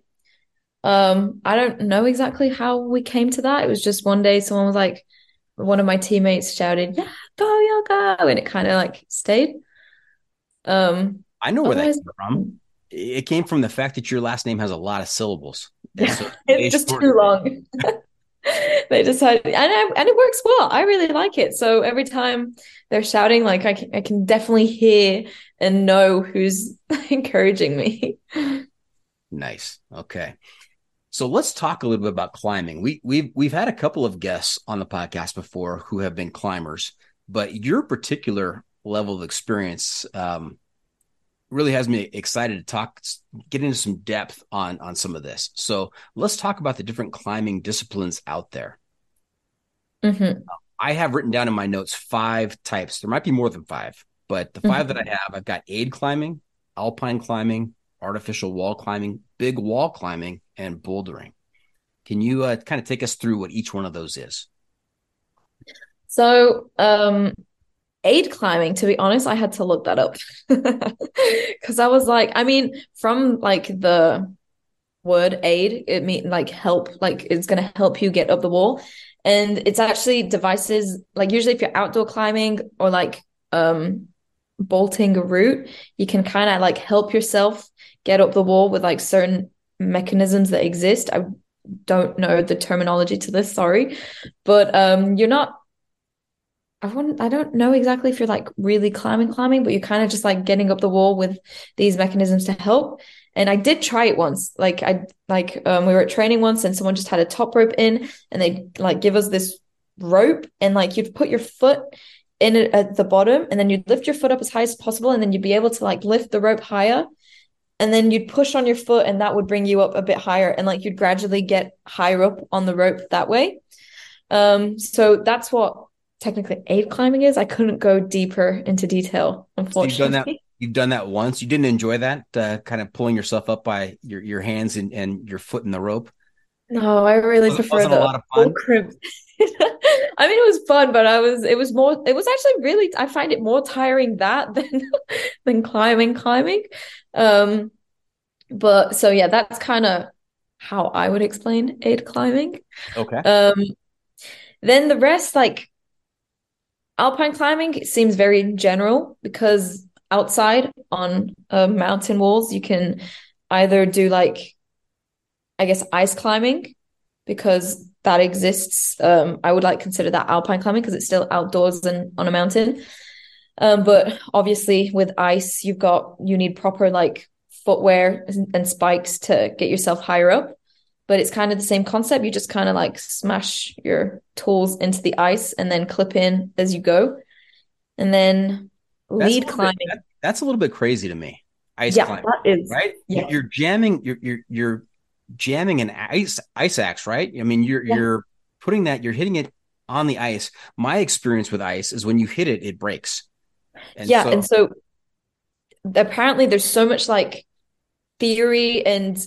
Um, I don't know exactly how we came to that. It was just one day someone was like, one of my teammates shouted, "Yeah, go Yoko," and it kind of like stayed. Um, I know where that came from. It came from the fact that your last name has a lot of syllables. So [laughs] it's just too long. [laughs] they decided, and I, and it works well. I really like it. So every time they're shouting, like I can, I can definitely hear and know who's [laughs] encouraging me. Nice. Okay. So let's talk a little bit about climbing. We we've we've had a couple of guests on the podcast before who have been climbers, but your particular level of experience um, really has me excited to talk, get into some depth on on some of this. So let's talk about the different climbing disciplines out there. Mm-hmm. I have written down in my notes five types. There might be more than five, but the 5 mm-hmm. that I have, I've got aid climbing, alpine climbing, artificial wall climbing, big wall climbing, and bouldering. Can you uh, kind of take us through what each one of those is? So, um, aid climbing, to be honest, I had to look that up [laughs] because I was like, I mean, from like the word aid, it means like help, like it's going to help you get up the wall. And it's actually devices like usually if you're outdoor climbing or like um bolting a route, you can kind of like help yourself get up the wall with like certain mechanisms that exist. I don't know the terminology to this, sorry. But um you're not I I don't know exactly if you're like really climbing climbing, but you're kind of just like getting up the wall with these mechanisms to help. And I did try it once. Like I like um we were at training once and someone just had a top rope in and they like give us this rope and like you'd put your foot in it at the bottom and then you'd lift your foot up as high as possible and then you'd be able to like lift the rope higher and then you'd push on your foot and that would bring you up a bit higher and like you'd gradually get higher up on the rope that way um so that's what technically aid climbing is. I couldn't go deeper into detail, unfortunately. So you've done that. [laughs] You've done that once. You didn't enjoy that, uh, kind of pulling yourself up by your your hands and, and your foot in the rope. No, I really prefer the a lot of fun. [laughs] I mean, it was fun, but I was it was more. It was actually really. I find it more tiring that [laughs] than than climbing, climbing. Um, but so yeah, that's kind of how I would explain aid climbing. Okay. Um, then the rest, like Alpine climbing seems very general because outside on uh, mountain walls, you can either do like, I guess, ice climbing because that exists. Um, I would like consider that alpine climbing because it's still outdoors and on a mountain. Um, but obviously, with ice, you've got you need proper like footwear and spikes to get yourself higher up but it's kind of the same concept. You just kind of like smash your tools into the ice and then clip in as you go. And then lead climbing. Bit, that, that's a little bit crazy to me. Ice yeah, climbing, is, right? Yeah. You're jamming, you're, you're, you're jamming an ice, ice axe, right? I mean, you're, yeah. you're putting that, you're hitting it on the ice. My experience with ice is when you hit it, it breaks. And yeah. So, and so apparently there's so much like theory and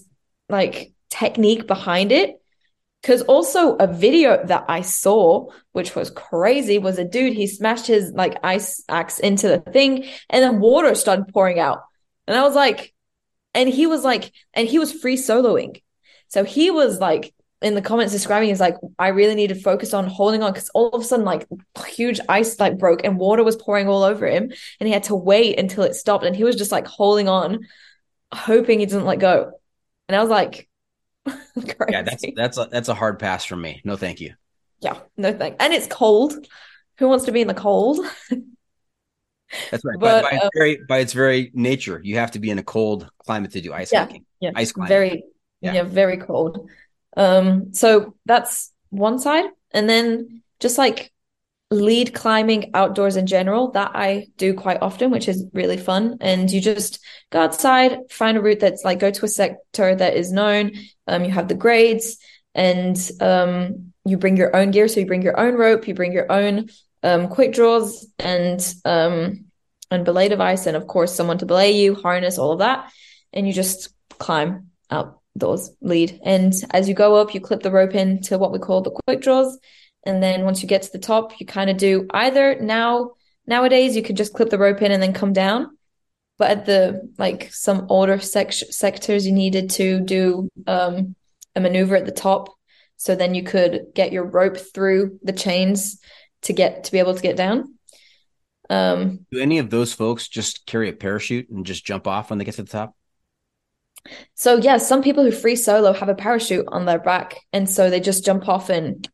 like technique behind it. Because also a video that I saw, which was crazy, was a dude, he smashed his like ice axe into the thing and then water started pouring out. And I was like, and he was like, and he was free soloing. So he was like in the comments describing is like, I really need to focus on holding on because all of a sudden, like huge ice like broke and water was pouring all over him. And he had to wait until it stopped. And he was just like holding on, hoping he doesn't let go. And I was like, [laughs] yeah, that's that's a that's a hard pass for me. No, thank you. Yeah, no thank. And it's cold. Who wants to be in the cold? [laughs] That's right. But, by, by, um, its very, by its very nature, you have to be in a cold climate to do ice yeah, hiking. Yeah, ice climbing. Very, yeah. yeah, very cold. Um, so that's one side, and then just like lead climbing outdoors in general that I do quite often, which is really fun. And you just go outside, find a route that's like go to a sector that is known. Um, you have the grades and um, you bring your own gear. So you bring your own rope, you bring your own um, quick draws and um, and belay device, and of course someone to belay you, harness, all of that, and you just climb outdoors lead. And as you go up, you clip the rope into what we call the quick draws and then once you get to the top you kind of do either now nowadays you could just clip the rope in and then come down. But at the like some older sec- sectors you needed to do um, a maneuver at the top. So then you could get your rope through the chains to get to be able to get down. Um, do any of those folks just carry a parachute and just jump off when they get to the top? So yeah, some people who free solo have a parachute on their back, and so they just jump off and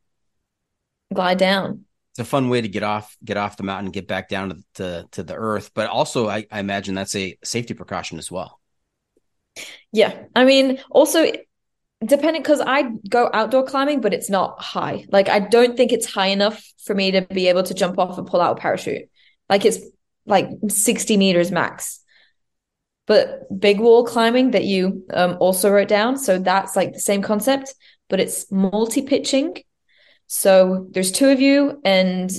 glide down. It's a fun way to get off get off the mountain, get back down to to, to the earth. But also, I, I imagine that's a safety precaution as well. Yeah, I mean, also depending because I go outdoor climbing, but it's not high. Like I don't think it's high enough for me to be able to jump off and pull out a parachute. Like it's like 60 meters max. But big wall climbing that you um, also wrote down, so that's like the same concept, but it's multi pitching. So there's two of you, and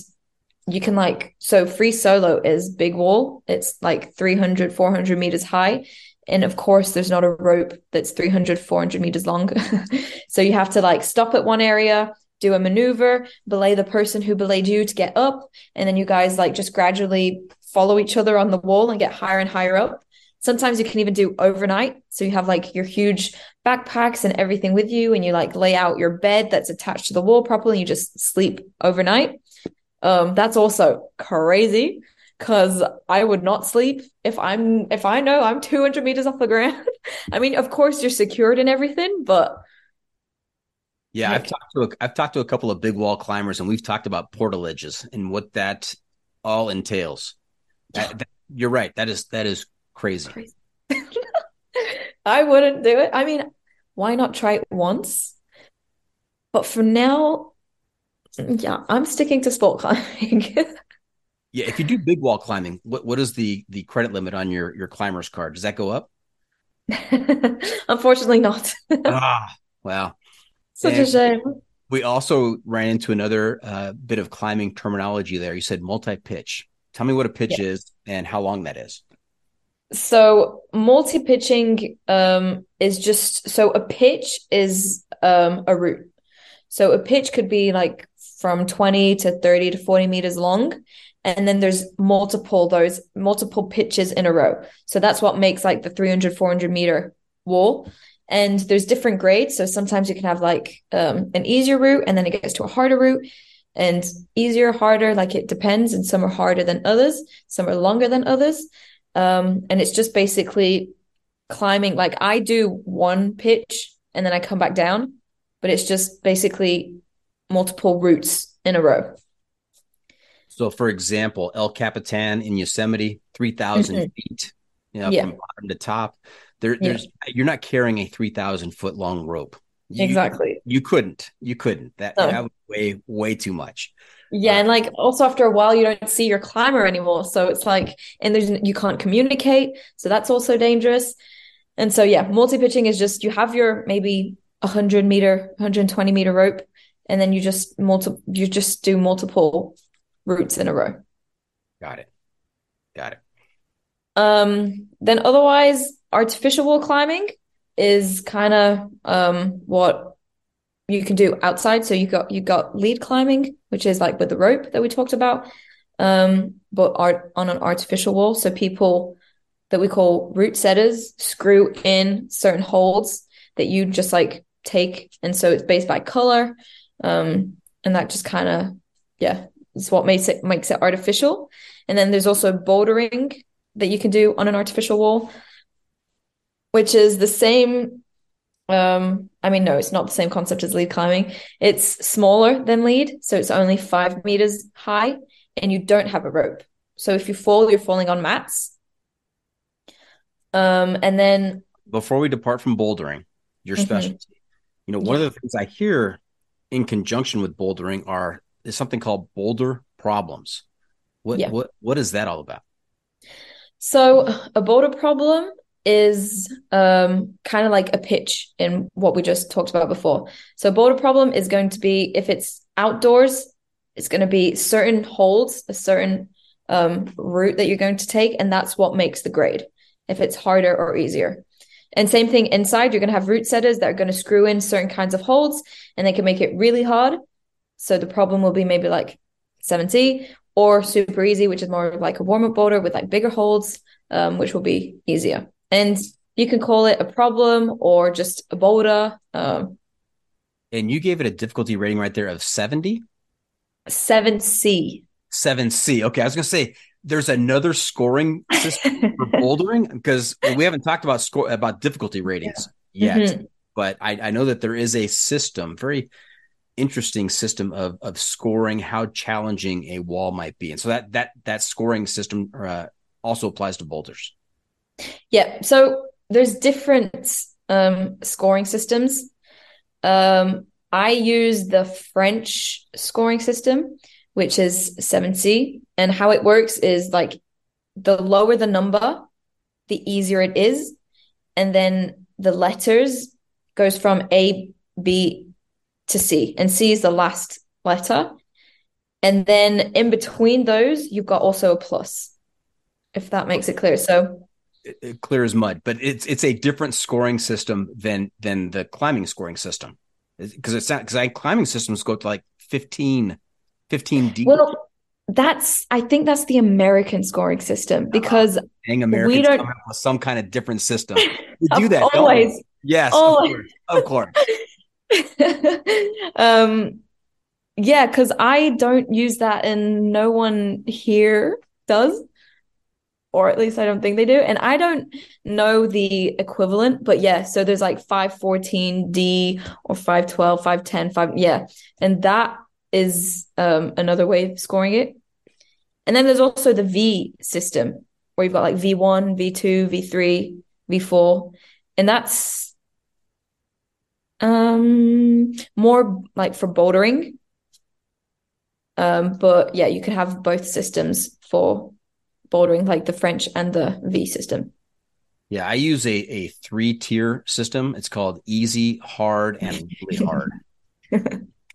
you can like so free solo is big wall. It's like 300, 400 meters high, and of course there's not a rope that's 300 400 meters long. [laughs] So you have to like stop at one area do a maneuver belay the person who belayed you to get up. And then you guys like just gradually follow each other on the wall and get higher and higher up sometimes you can even do overnight so you have like your huge backpacks and everything with you and you like lay out your bed that's attached to the wall properly and you just sleep overnight um that's also crazy because I would not sleep if I'm if I know I'm 200 meters off the ground. [laughs] I mean, of course you're secured and everything, but yeah, I've talked to a, I've talked to a couple of big wall climbers, and we've talked about portaledges and what that all entails. That, that, you're right. That is that is crazy. crazy. [laughs] I wouldn't do it. I mean, why not try it once? But for now, yeah, I'm sticking to sport climbing. [laughs] Yeah, if you do big wall climbing, what what is the the credit limit on your your climber's card? Does that go up? [laughs] Unfortunately, not. ah, wow. Such and a shame. We also ran into another uh, bit of climbing terminology there. You said multi pitch. Tell me what a pitch yeah. is and how long that is. So multi pitching um, is just so a pitch is um, a route. So a pitch could be like from 20 to 30 to 40 meters long and then there's multiple those multiple pitches in a row. So that's what makes like the 300 400 meter wall. And there's different grades. So sometimes you can have like um, an easier route and then it gets to a harder route. And easier harder like it depends and some are harder than others some are longer than others um, and it's just basically climbing like i do one pitch and then i come back down but it's just basically multiple routes in a row so, for example, El Capitan in Yosemite, 3,000 mm-hmm. feet, you know, yeah. from bottom to top. There, there's yeah. you're not carrying a 3,000 foot long rope. You, exactly. You couldn't. You couldn't. That, no. that was way, way too much. Yeah, and like also after a while, you don't see your climber anymore. So it's like, and there's you can't communicate. So that's also dangerous. And so yeah, multi pitching is just you have your maybe 100 meter, 120 meter rope, and then you just multi you just do multiple routes in a row. Got it. Got it. Um, then otherwise, artificial wall climbing is kind of um what you can do outside. So you got you got lead climbing, which is like with the rope that we talked about, um, but art on an artificial wall. So people that we call route setters screw in certain holds that you just like take, and so it's based by color, um, and that just kind of yeah is what makes it makes it artificial. And then there's also bouldering that you can do on an artificial wall, which is the same. Um, I mean, no, it's not the same concept as lead climbing. It's smaller than lead, so it's only five meters high, and you don't have a rope. So if you fall, you're falling on mats. Um, and then before we depart from bouldering, your mm-hmm. specialty, you know, one yeah. of the things I hear in conjunction with bouldering are is something called boulder problems. What yeah. what what is that all about? So a boulder problem is um, kind of like a pitch in what we just talked about before. So boulder problem is going to be if it's outdoors, it's going to be certain holds, a certain um, route that you're going to take, and that's what makes the grade. If it's harder or easier. And same thing inside, you're going to have route setters that are going to screw in certain kinds of holds, and they can make it really hard so the problem will be maybe like 7C or super easy, which is more like a warm up boulder with like bigger holds, um, which will be easier. And you can call it a problem or just a boulder. Um, and you gave it a difficulty rating right there of 70? 7C. 7C. Okay. I was going to say there's another scoring system [laughs] for bouldering because we haven't talked about score about difficulty ratings yet, Mhm. but I, I know that there is a system, very interesting system of of scoring how challenging a wall might be, and so that that that scoring system uh, also applies to boulders. Yeah, so there's different um, scoring systems. Um, I use the French scoring system, which is 7C, and how it works is like the lower the number, the easier it is, and then the letters goes from A, B to C, and C is the last letter. And then in between those, you've got also a plus, if that makes it clear. So clear as mud, but it's it's a different scoring system than than the climbing scoring system because it's not because I climbing systems go to like 15, 15 deep. Well, that's I think that's the American scoring system because Dang Americans we don't- come up with some kind of different system. [laughs] We do that always. Yes, Always. of course. Of course. [laughs] um, yeah, because I don't use that, and no one here does, or at least I don't think they do, and I don't know the equivalent. But yeah, so there's like five fourteen D or 512, 510, 5 yeah, and that is um another way of scoring it. And then there's also the V system where you've got like V1, V2, V3, V4, and that's um more like for bouldering. Um, but yeah, you can have both systems for bouldering, like the French and the V system. Yeah, I use a a three tier system. It's called easy, hard, and really hard. [laughs]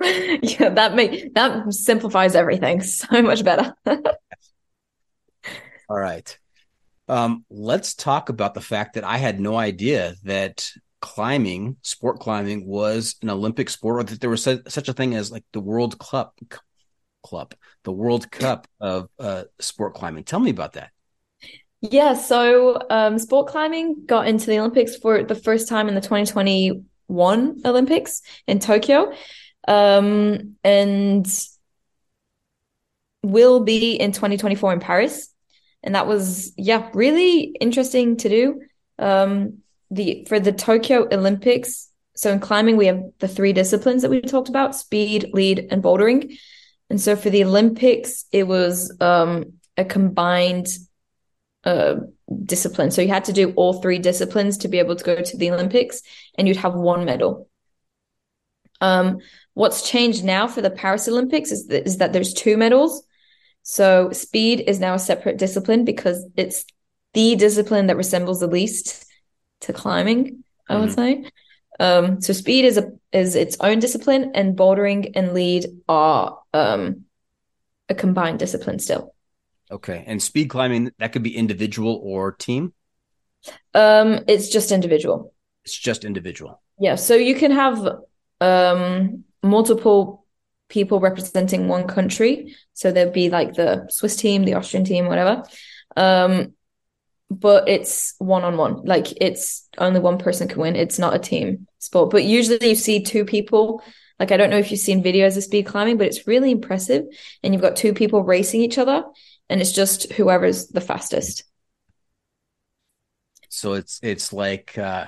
yeah, that make that simplifies everything [laughs] so much better. [laughs] All right. Um, let's talk about the fact that I had no idea that climbing, sport climbing, was an Olympic sport, or that there was su- such a thing as like the World Cup, club, the World Cup of uh, sport climbing. Tell me about that. Yeah, so um, sport climbing got into the Olympics for the first time in the 2021 Olympics in Tokyo, um, and will be in 2024 in Paris. And that was, yeah, really interesting to do. Um, the for the Tokyo Olympics, so in climbing we have the three disciplines that we talked about: speed, lead, and bouldering. And so for the Olympics, it was um, a combined uh, discipline. So you had to do all three disciplines to be able to go to the Olympics, and you'd have one medal. Um, what's changed now for the Paris Olympics is that, is that there's two medals. So speed is now a separate discipline because it's the discipline that resembles the least to climbing. I would Mhm. say. Um, so speed is a is its own discipline, and bouldering and lead are um, a combined discipline still. Okay. And speed climbing, that could be individual or team. Um, it's just individual. It's just individual. Yeah, so you can have um multiple people representing one country. So there'd be like the Swiss team, the Austrian team, whatever. Um, but it's one on one. Like it's only one person can win. It's not a team sport. But usually you see two people. Like I don't know if you've seen videos of speed climbing, but it's really impressive. And you've got two people racing each other, and it's just whoever's the fastest. So it's it's like uh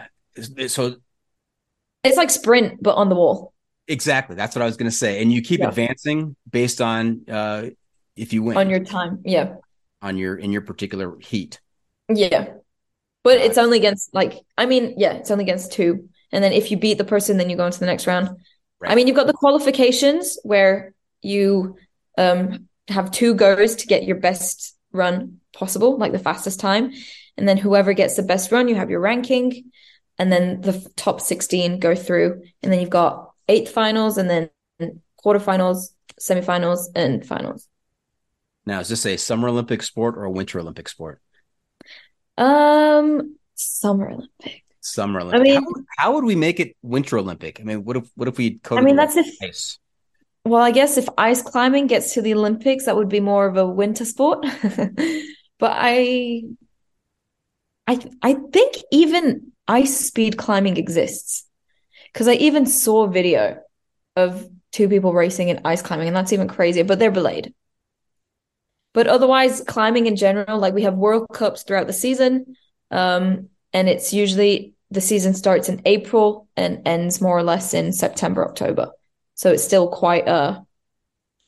so It's like sprint, but on the wall. exactly that's what I was gonna say. And you keep Yeah. advancing based on uh if you win On your time. Yeah. on your in your particular heat. Yeah. But it's only against like I mean, yeah, it's only against two. And then if you beat the person, then you go into the next round. Right. I mean, you've got the qualifications where you um have two goes to get your best run possible, like the fastest time. And then whoever gets the best run, you have your ranking. And then the top 16 go through. And then you've got eighth finals and then quarterfinals, semifinals, and finals. Now, is this a summer Olympic sport or a winter Olympic sport? Um, Summer Olympic. Summer Olympic. I mean- how, how would we make it winter Olympic? I mean, what if what if we I mean, that's if ice? Well, I guess if ice climbing gets to the Olympics, that would be more of a winter sport. [laughs] But I, I, I think even ice speed climbing exists because I even saw a video of two people racing in ice climbing, and that's even crazier. But they're belayed. But otherwise, climbing in general, like we have World Cups throughout the season, um, and it's usually the season starts in April and ends more or less in September, October. So it's still quite a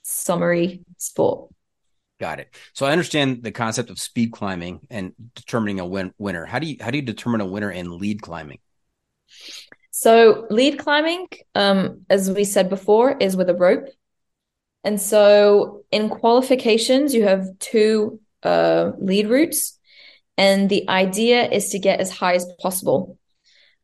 summery sport. Got it. So I understand the concept of speed climbing and determining a win- winner. How do you how do you determine a winner in lead climbing? So lead climbing, um, as we said before, is with a rope. And so in qualifications, you have two uh, lead routes, and the idea is to get as high as possible.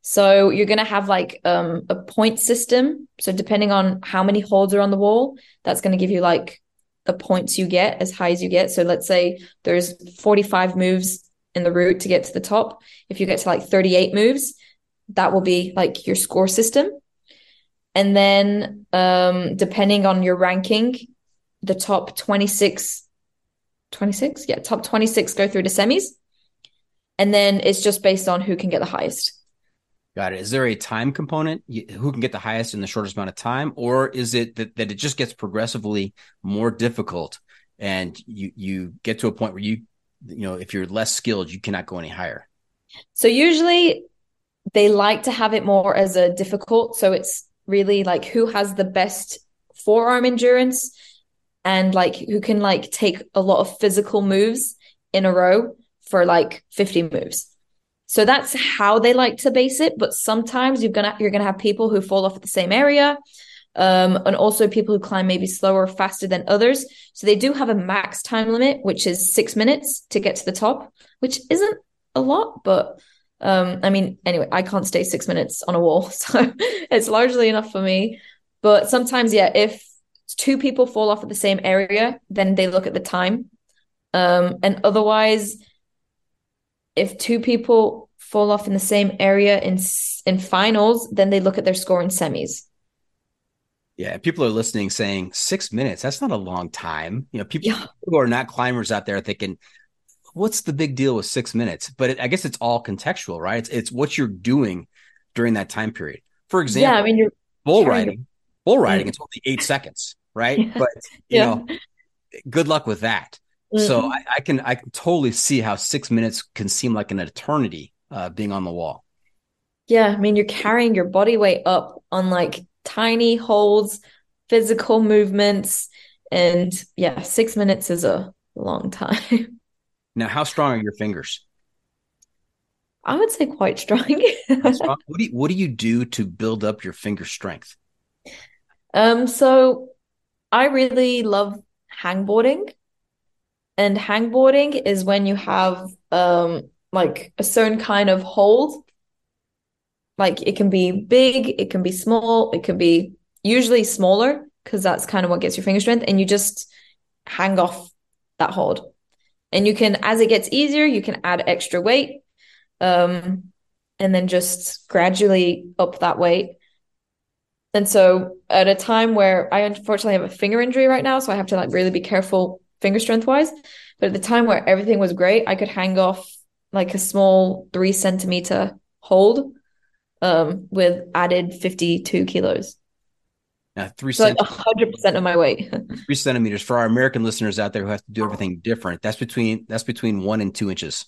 So you're going to have like um, a point system. So depending on how many holds are on the wall, that's going to give you like the points you get as high as you get. So let's say there's 45 moves in the route to get to the top. If you get to like 38 moves, that will be like your score system. And then um, depending on your ranking, the top 26, 26? Yeah, top 26 go through the semis. And then it's just based on who can get the highest. Got it. Is there a time component? Who can get the highest in the shortest amount of time, or is it that, that it just gets progressively more difficult, and you you get to a point where you you know if you're less skilled, you cannot go any higher. So usually they like to have it more as a difficult. So it's really like who has the best forearm endurance and like who can like take a lot of physical moves in a row for like 50 moves. So that's how they like to base it. But sometimes you're gonna you're gonna have people who fall off at the same area. Um, and also people who climb maybe slower or faster than others. So they do have a max time limit, which is six minutes to get to the top, which isn't a lot, but um, I mean, anyway, I can't stay six minutes on a wall, [laughs] so it's largely enough for me. But sometimes, yeah, if two people fall off at the same area, then they look at the time. Um, and otherwise, if two people fall off in the same area in in finals, then they look at their score in semis. Yeah, people are listening saying six minutes. That's not a long time. You know, people yeah. who are not climbers out there thinking, what's the big deal with six minutes? But it, I guess it's all contextual, right? It's, it's what you're doing during that time period. For example, yeah, I mean, you're bull riding. To... Bull riding, it's only eight seconds, right? Yeah. [laughs] But you yeah. know, good luck with that. Mm-hmm. So I, I, can I can totally see how six minutes can seem like an eternity uh, being on the wall. Yeah, I mean, you're carrying your body weight up on like tiny holds, physical movements, and yeah, six minutes is a long [laughs] time. Now, how strong are your fingers? I would say quite strong. [laughs] strong? What do you, what do you do to build up your finger strength? Um, so I really love hangboarding, and hangboarding is when you have um like a certain kind of hold. Like it can be big, it can be small, it can be usually smaller because that's kind of what gets your finger strength, and you just hang off that hold and you can as it gets easier you can add extra weight um, and then just gradually up that weight. And so at a time where i unfortunately have a finger injury right now so i have to like really be careful finger strength wise. But at the time where everything was great i could hang off like a small three centimeter hold um, with added 52 kilos now, three so like hundred percent of my weight. [laughs] three centimeters for our American listeners out there who have to do everything different. That's between that's between one and two inches.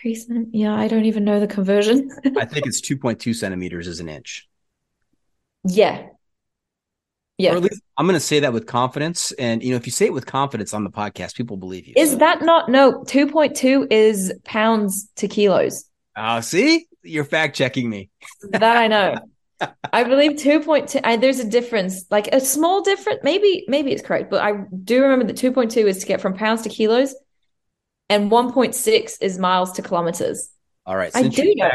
Three cent. Yeah, I don't even know the conversion. [laughs] I think it's two point two centimeters is an inch. Yeah. Yeah. Or at least I'm going to say that with confidence, and you know, if you say it with confidence on the podcast, people believe you. Is that not no? Two point two is pounds to kilos. Oh, uh, see, you're fact checking me. that I know. [laughs] I believe 2.2 there's a difference like a small difference maybe maybe it's correct but I do remember that 2.2 is to get from pounds to kilos and 1.6 is miles to kilometers. All right, since I do know.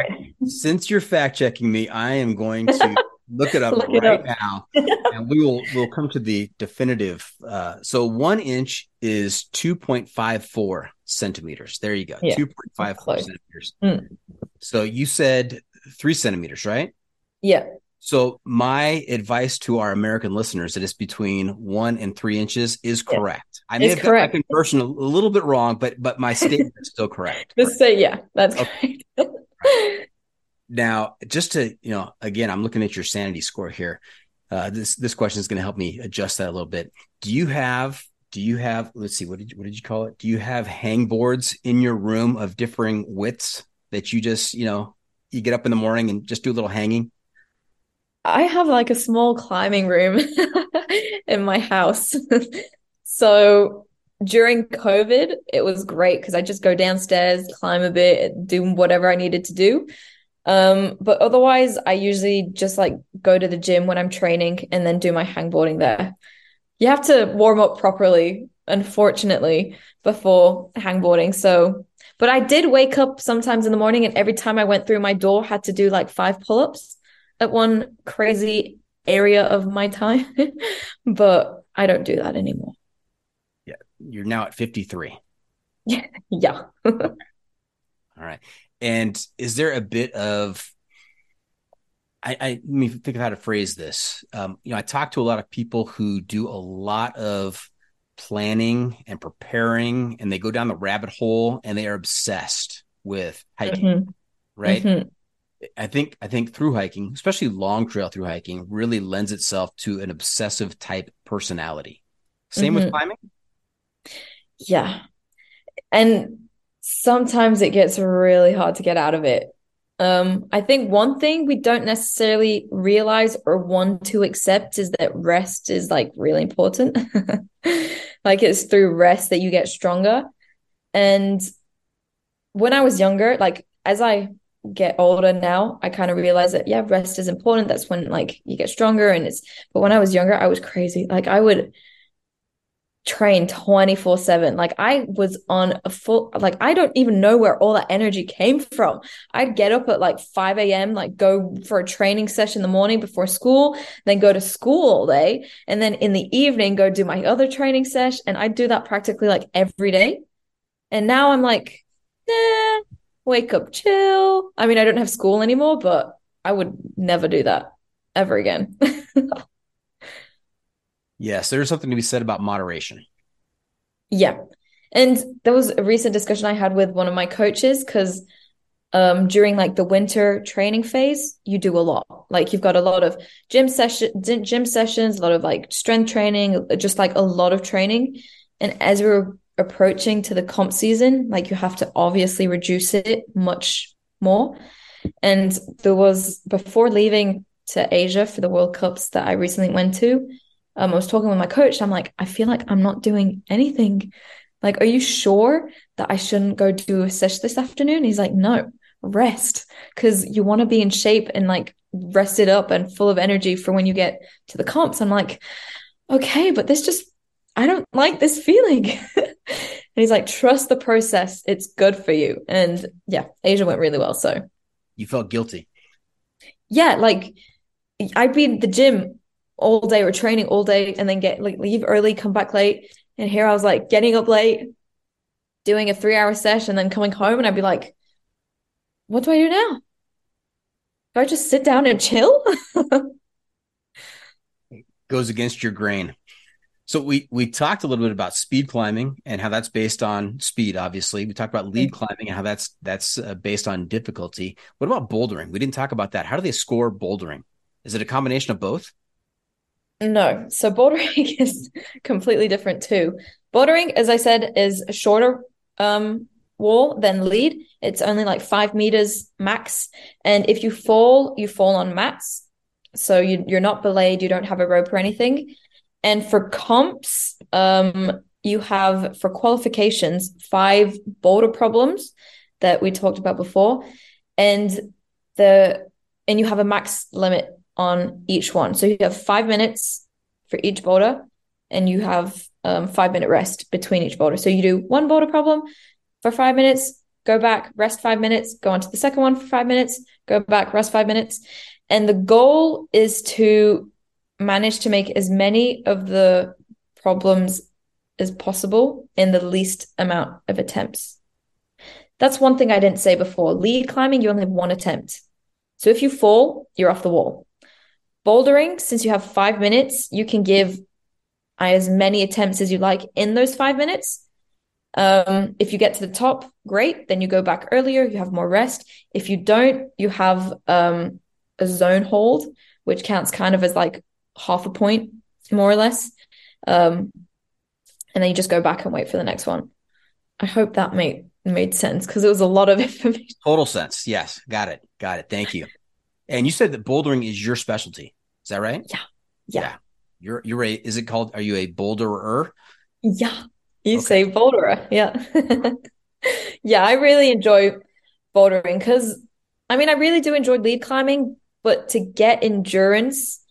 Since you're fact checking me, I am going to [laughs] look it up look right it up. now [laughs] and we will we'll come to the definitive uh, so 1 inch is 2.54 centimeters. There you go. Yeah, 2.54 centimeters. Mm. So you said 3 centimeters, right? Yeah. So my advice to our American listeners that it's between one and three inches is correct. Yeah. I may it's have correct. got my conversion a, little bit wrong, but but my [laughs] statement is still correct. Just say yeah, that's okay. right. [laughs] Now, just to you know, again, I'm looking at your sanity score here. Uh, this this question is going to help me adjust that a little bit. Do you have do you have let's see what did you, what did you call it do you have hang boards in your room of differing widths that you just you know you get up in the morning and just do a little hanging I have like a small climbing room [laughs] in my house. [laughs] so during COVID, it was great because I just go downstairs, climb a bit, do whatever I needed to do. Um, but otherwise, I usually just like go to the gym when I'm training and then do my hangboarding there. You have to warm up properly, unfortunately, before hangboarding. So, but I did wake up sometimes in the morning, and every time I went through my door, had to do like five pull ups at one crazy area of my time, [laughs] but I don't do that anymore. Yeah, you're now at 53. [laughs] Yeah. yeah. [laughs] All right. And is there a bit of I, I let me think of how to phrase this. Um, you know, I talk to a lot of people who do a lot of planning and preparing, and they go down the rabbit hole and they are obsessed with hiking, mm-hmm. right? Mm-hmm. I think I think through hiking, especially long trail through hiking, really lends itself to an obsessive type personality. Same mm-hmm. with climbing. Yeah. And sometimes it gets really hard to get out of it. Um, I think one thing we don't necessarily realize or want to accept is that rest is like really important. [laughs] like it's through rest that you get stronger. And when I was younger, like as I get older now, I kind of realize that yeah, rest is important. That's when like you get stronger and it's but when I was younger, I was crazy. Like I would train 24 7 like i was on a full like i don't even know where all that energy came from i'd get up at like 5 a.m like go for a training session in the morning before school then go to school all day and then in the evening go do my other training session and i do that practically like every day and now i'm like nah wake up, chill. I mean, I don't have school anymore, but I would never do that ever again. [laughs] yes, there's something to be said about moderation. Yeah. And there was a recent discussion I had with one of my coaches because um, during like the winter training phase, you do a lot. Like you've got a lot of gym session, gym sessions, a lot of like strength training, just like a lot of training. And as we were approaching to the comp season, like you have to obviously reduce it much more. And there was before leaving to Asia for the World Cups that I recently went to, um, I was talking with my coach. I'm like, I feel like I'm not doing anything. Like, are you sure that I shouldn't go do a session this afternoon? He's like, no, rest because you want to be in shape and like rested up and full of energy for when you get to the comps. I'm like, okay, but this just I don't like this feeling. [laughs] and he's like, trust the process. It's good for you. And yeah, Asia went really well. So you felt guilty. Yeah. Like I'd be in the gym all day or training all day and then get like leave early, come back late. And here I was like getting up late, doing a three hour session, then coming home and I'd be like, what do I do now? Do I just sit down and chill? [laughs] Goes against your grain. So we we talked a little bit about speed climbing and how that's based on speed. Obviously, we talked about lead climbing and how that's that's uh, based on difficulty. What about bouldering? We didn't talk about that. How do they score bouldering? Is it a combination of both? No. So bouldering [laughs] is completely different too. Bouldering, as I said, is a shorter um, wall than lead. It's only like five meters max, and if you fall, you fall on mats. So you, you're not belayed. You don't have a rope or anything and for comps, um, you have for qualifications five boulder problems that we talked about before, and the and you have a max limit on each one. So you have five minutes for each boulder, and you have um, five minute rest between each boulder. So you do one boulder problem for five minutes, go back, rest five minutes, go on to the second one for five minutes, go back, rest five minutes. And the goal is to manage to make as many of the problems as possible in the least amount of attempts. That's one thing I didn't say before. Lead climbing, you only have one attempt. So if you fall, you're off the wall. Bouldering, since you have five minutes, you can give as many attempts as you like in those five minutes. Um, if you get to the top, great. Then you go back earlier, you have more rest. If you don't, you have um, a zone hold, which counts kind of as like half a point, more or less. Um, and then you just go back and wait for the next one. I hope that made made sense because it was a lot of [laughs] information. Total sense. Yes. Got it. Got it. Thank you. And you said that bouldering is your specialty. Is that right? Yeah. Yeah. yeah. You're you're a is it called are you a boulderer? Yeah. You okay. say boulderer. Yeah. [laughs] yeah, I really enjoy bouldering because I mean I really do enjoy lead climbing, but to get endurance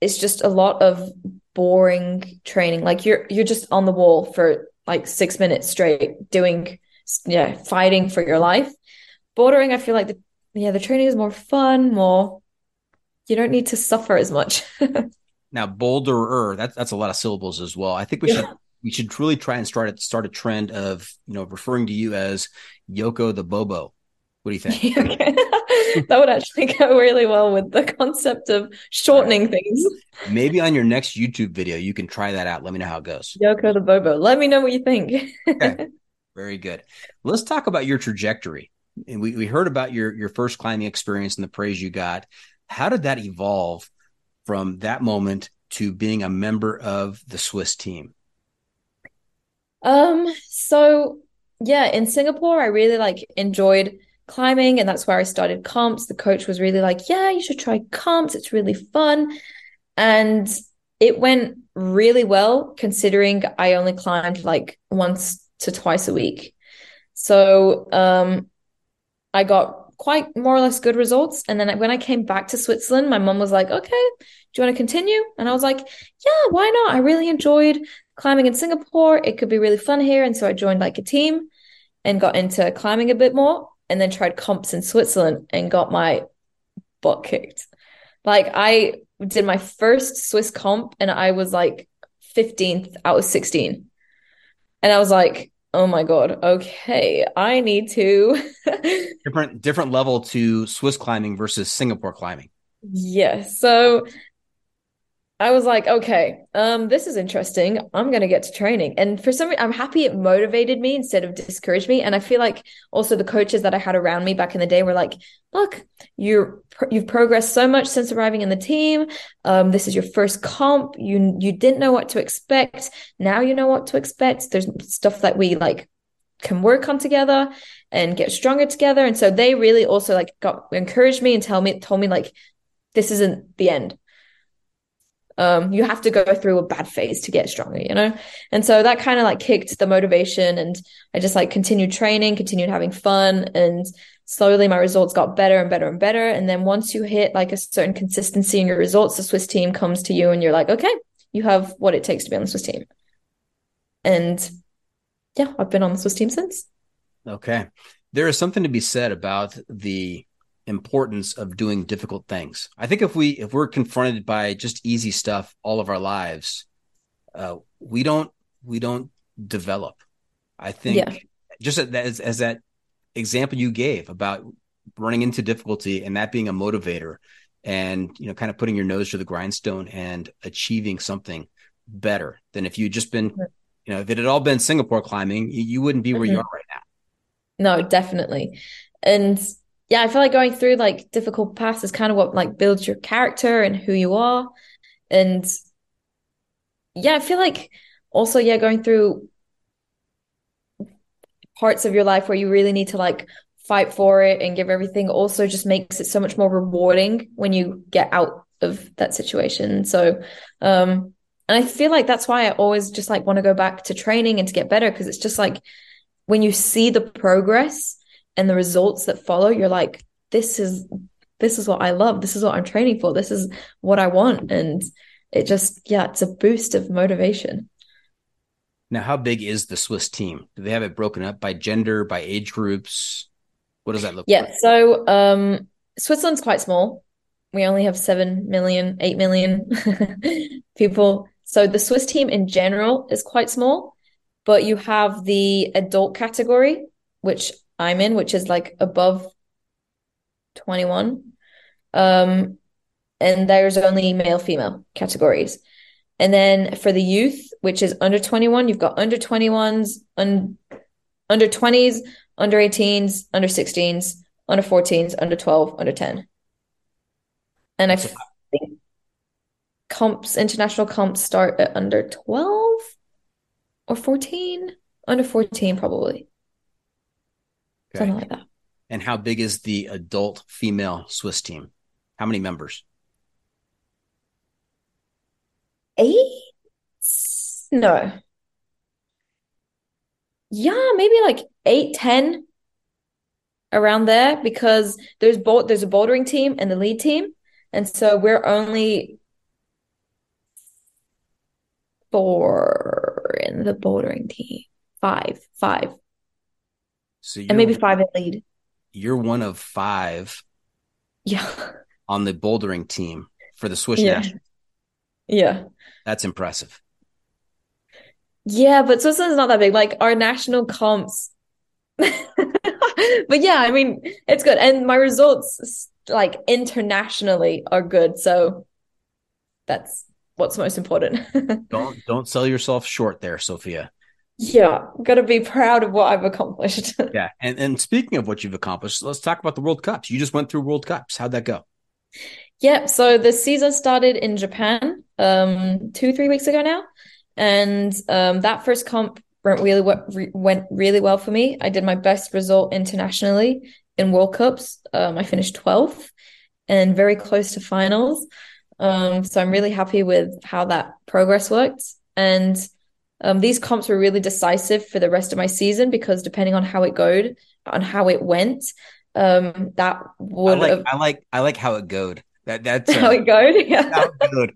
it's just a lot of boring training. Like you're you're just on the wall for like six minutes straight doing yeah fighting for your life. Bouldering, I feel like the yeah the training is more fun, more you don't need to suffer as much. [laughs] now boulderer that's that's a lot of syllables as well. I think we yeah. should we should really try and start a, start a trend of you know referring to you as Yoko the Bobo. What do you think? [laughs] [laughs] that would actually go really well with the concept of shortening right. things. Maybe on your next YouTube video, you can try that out. Let me know how it goes. Yoko the Bobo. Let me know what you think. okay. [laughs] Very good. Let's talk about your trajectory. And we, we heard about your your first climbing experience and the praise you got. How did that evolve from that moment to being a member of the Swiss team? Um, so yeah, in Singapore, I really like enjoyed climbing and that's where I started comps. The coach was really like, "Yeah, you should try comps. It's really fun." And it went really well considering I only climbed like once to twice a week. So, um I got quite more or less good results and then when I came back to Switzerland, my mom was like, "Okay, do you want to continue?" And I was like, "Yeah, why not? I really enjoyed climbing in Singapore. It could be really fun here." And so I joined like a team and got into climbing a bit more and then tried comps in Switzerland and got my butt kicked. Like I did my first Swiss comp and I was like 15th out of 16. And I was like, oh my god, okay, I need to [laughs] different different level to Swiss climbing versus Singapore climbing. Yeah. So I was like, okay, um, this is interesting. I'm going to get to training. And for some reason, I'm happy it motivated me instead of discouraged me. And I feel like also the coaches that I had around me back in the day were like, look, you're, you've progressed so much since arriving in the team. Um, this is your first comp. You, you didn't know what to expect. Now you know what to expect. There's stuff that we like can work on together and get stronger together. And so they really also like got encouraged me and tell me, told me like, this isn't the end um, you have to go through a bad phase to get stronger, you know? And so that kind of like kicked the motivation and I just like continued training, continued having fun and slowly my results got better and better and better. And then once you hit like a certain consistency in your results, the Swiss team comes to you and you're like, okay, you have what it takes to be on the Swiss team. And yeah, I've been on the Swiss team since. Okay. There is something to be said about the importance of doing difficult things. I think if we if we're confronted by just easy stuff all of our lives, uh, we don't we don't develop. I think yeah. just as, as that example you gave about running into difficulty and that being a motivator and you know kind of putting your nose to the grindstone and achieving something better than if you'd just been you know if it had all been singapore climbing you, you wouldn't be where mm-hmm. you are right now no definitely and yeah, I feel like going through like difficult paths is kind of what like builds your character and who you are. And yeah, I feel like also, yeah, going through parts of your life where you really need to like fight for it and give everything also just makes it so much more rewarding when you get out of that situation. So, um, and I feel like that's why I always just like want to go back to training and to get better because it's just like when you see the progress and the results that follow you're like this is this is what i love. This is what i'm training for. This is what i want. And it just yeah it's a boost of motivation. Now how big is the swiss team? Do they have it broken up by gender by age groups? What does that look like? yeah like? so um switzerland's quite small. We only have 7 million 8 million [laughs] people. So the swiss team in general is quite small but you have the adult category which I'm in, which is like above 21. Um, and there's only male female categories. And then for the youth, which is under 21, you've got under 21s, un- under 20s, under 18s, under 16s, under 14s, under 12, under 10. And I think comps, international comps start at under 12. or 14, under 14 probably. Okay. Something like that. And how big is the adult female Swiss team? How many members? Eight? No. Yeah, maybe like eight, ten around there because there's both there's a bouldering team and the lead team. And so we're only four in the bouldering team. Five, five. So And maybe five in lead. You're one of five Yeah. on the bouldering team for the Swiss Yeah. national. Yeah. That's impressive. Yeah, but Switzerland's not that big. Like our national comps. [laughs] But yeah, I mean, it's good. And my results like internationally are good. So that's what's most important. [laughs] Don't don't sell yourself short there, Sofya. Yeah, gotta be proud of what I've accomplished. [laughs] Yeah. And and speaking of what you've accomplished, let's talk about the World Cups. You just went through World Cups. How'd that go? Yep. So the season started in Japan um two, three weeks ago now. And um that first comp went really we- went really well for me. I did my best result internationally in World Cups. Um I finished 12th and very close to finals. Um so I'm really happy with how that progress worked. And um these comps were really decisive for the rest of my season because depending on how it goed, on how it went, um that I would like have I like I like how it goed. That that's how uh, it goed. [laughs] Yeah. how it.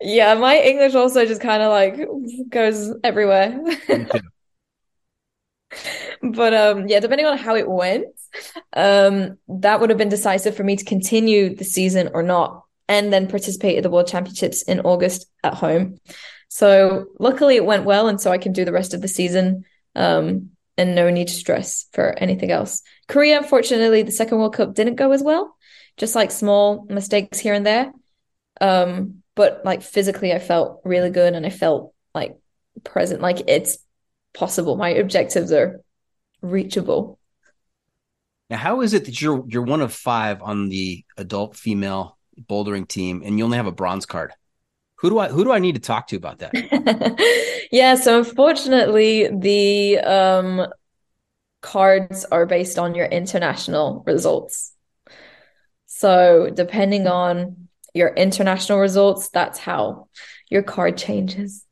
Yeah, my English also just kind of like goes everywhere. [laughs] But um yeah, depending on how it went, um that would have been decisive for me to continue the season or not and then participate at the World Championships in August at home. So luckily it went well and so I can do the rest of the season um and no need to stress for anything else. Korea unfortunately the second World Cup didn't go as well, just like small mistakes here and there. Um but like physically I felt really good and I felt like present like it's possible. My objectives are reachable. Now, how is it that you're you're one of five on the adult female bouldering team, and you only have a bronze card? Who do I who do I need to talk to about that? [laughs] yeah, so unfortunately the um cards are based on your international results. So depending on your international results, that's how your card changes.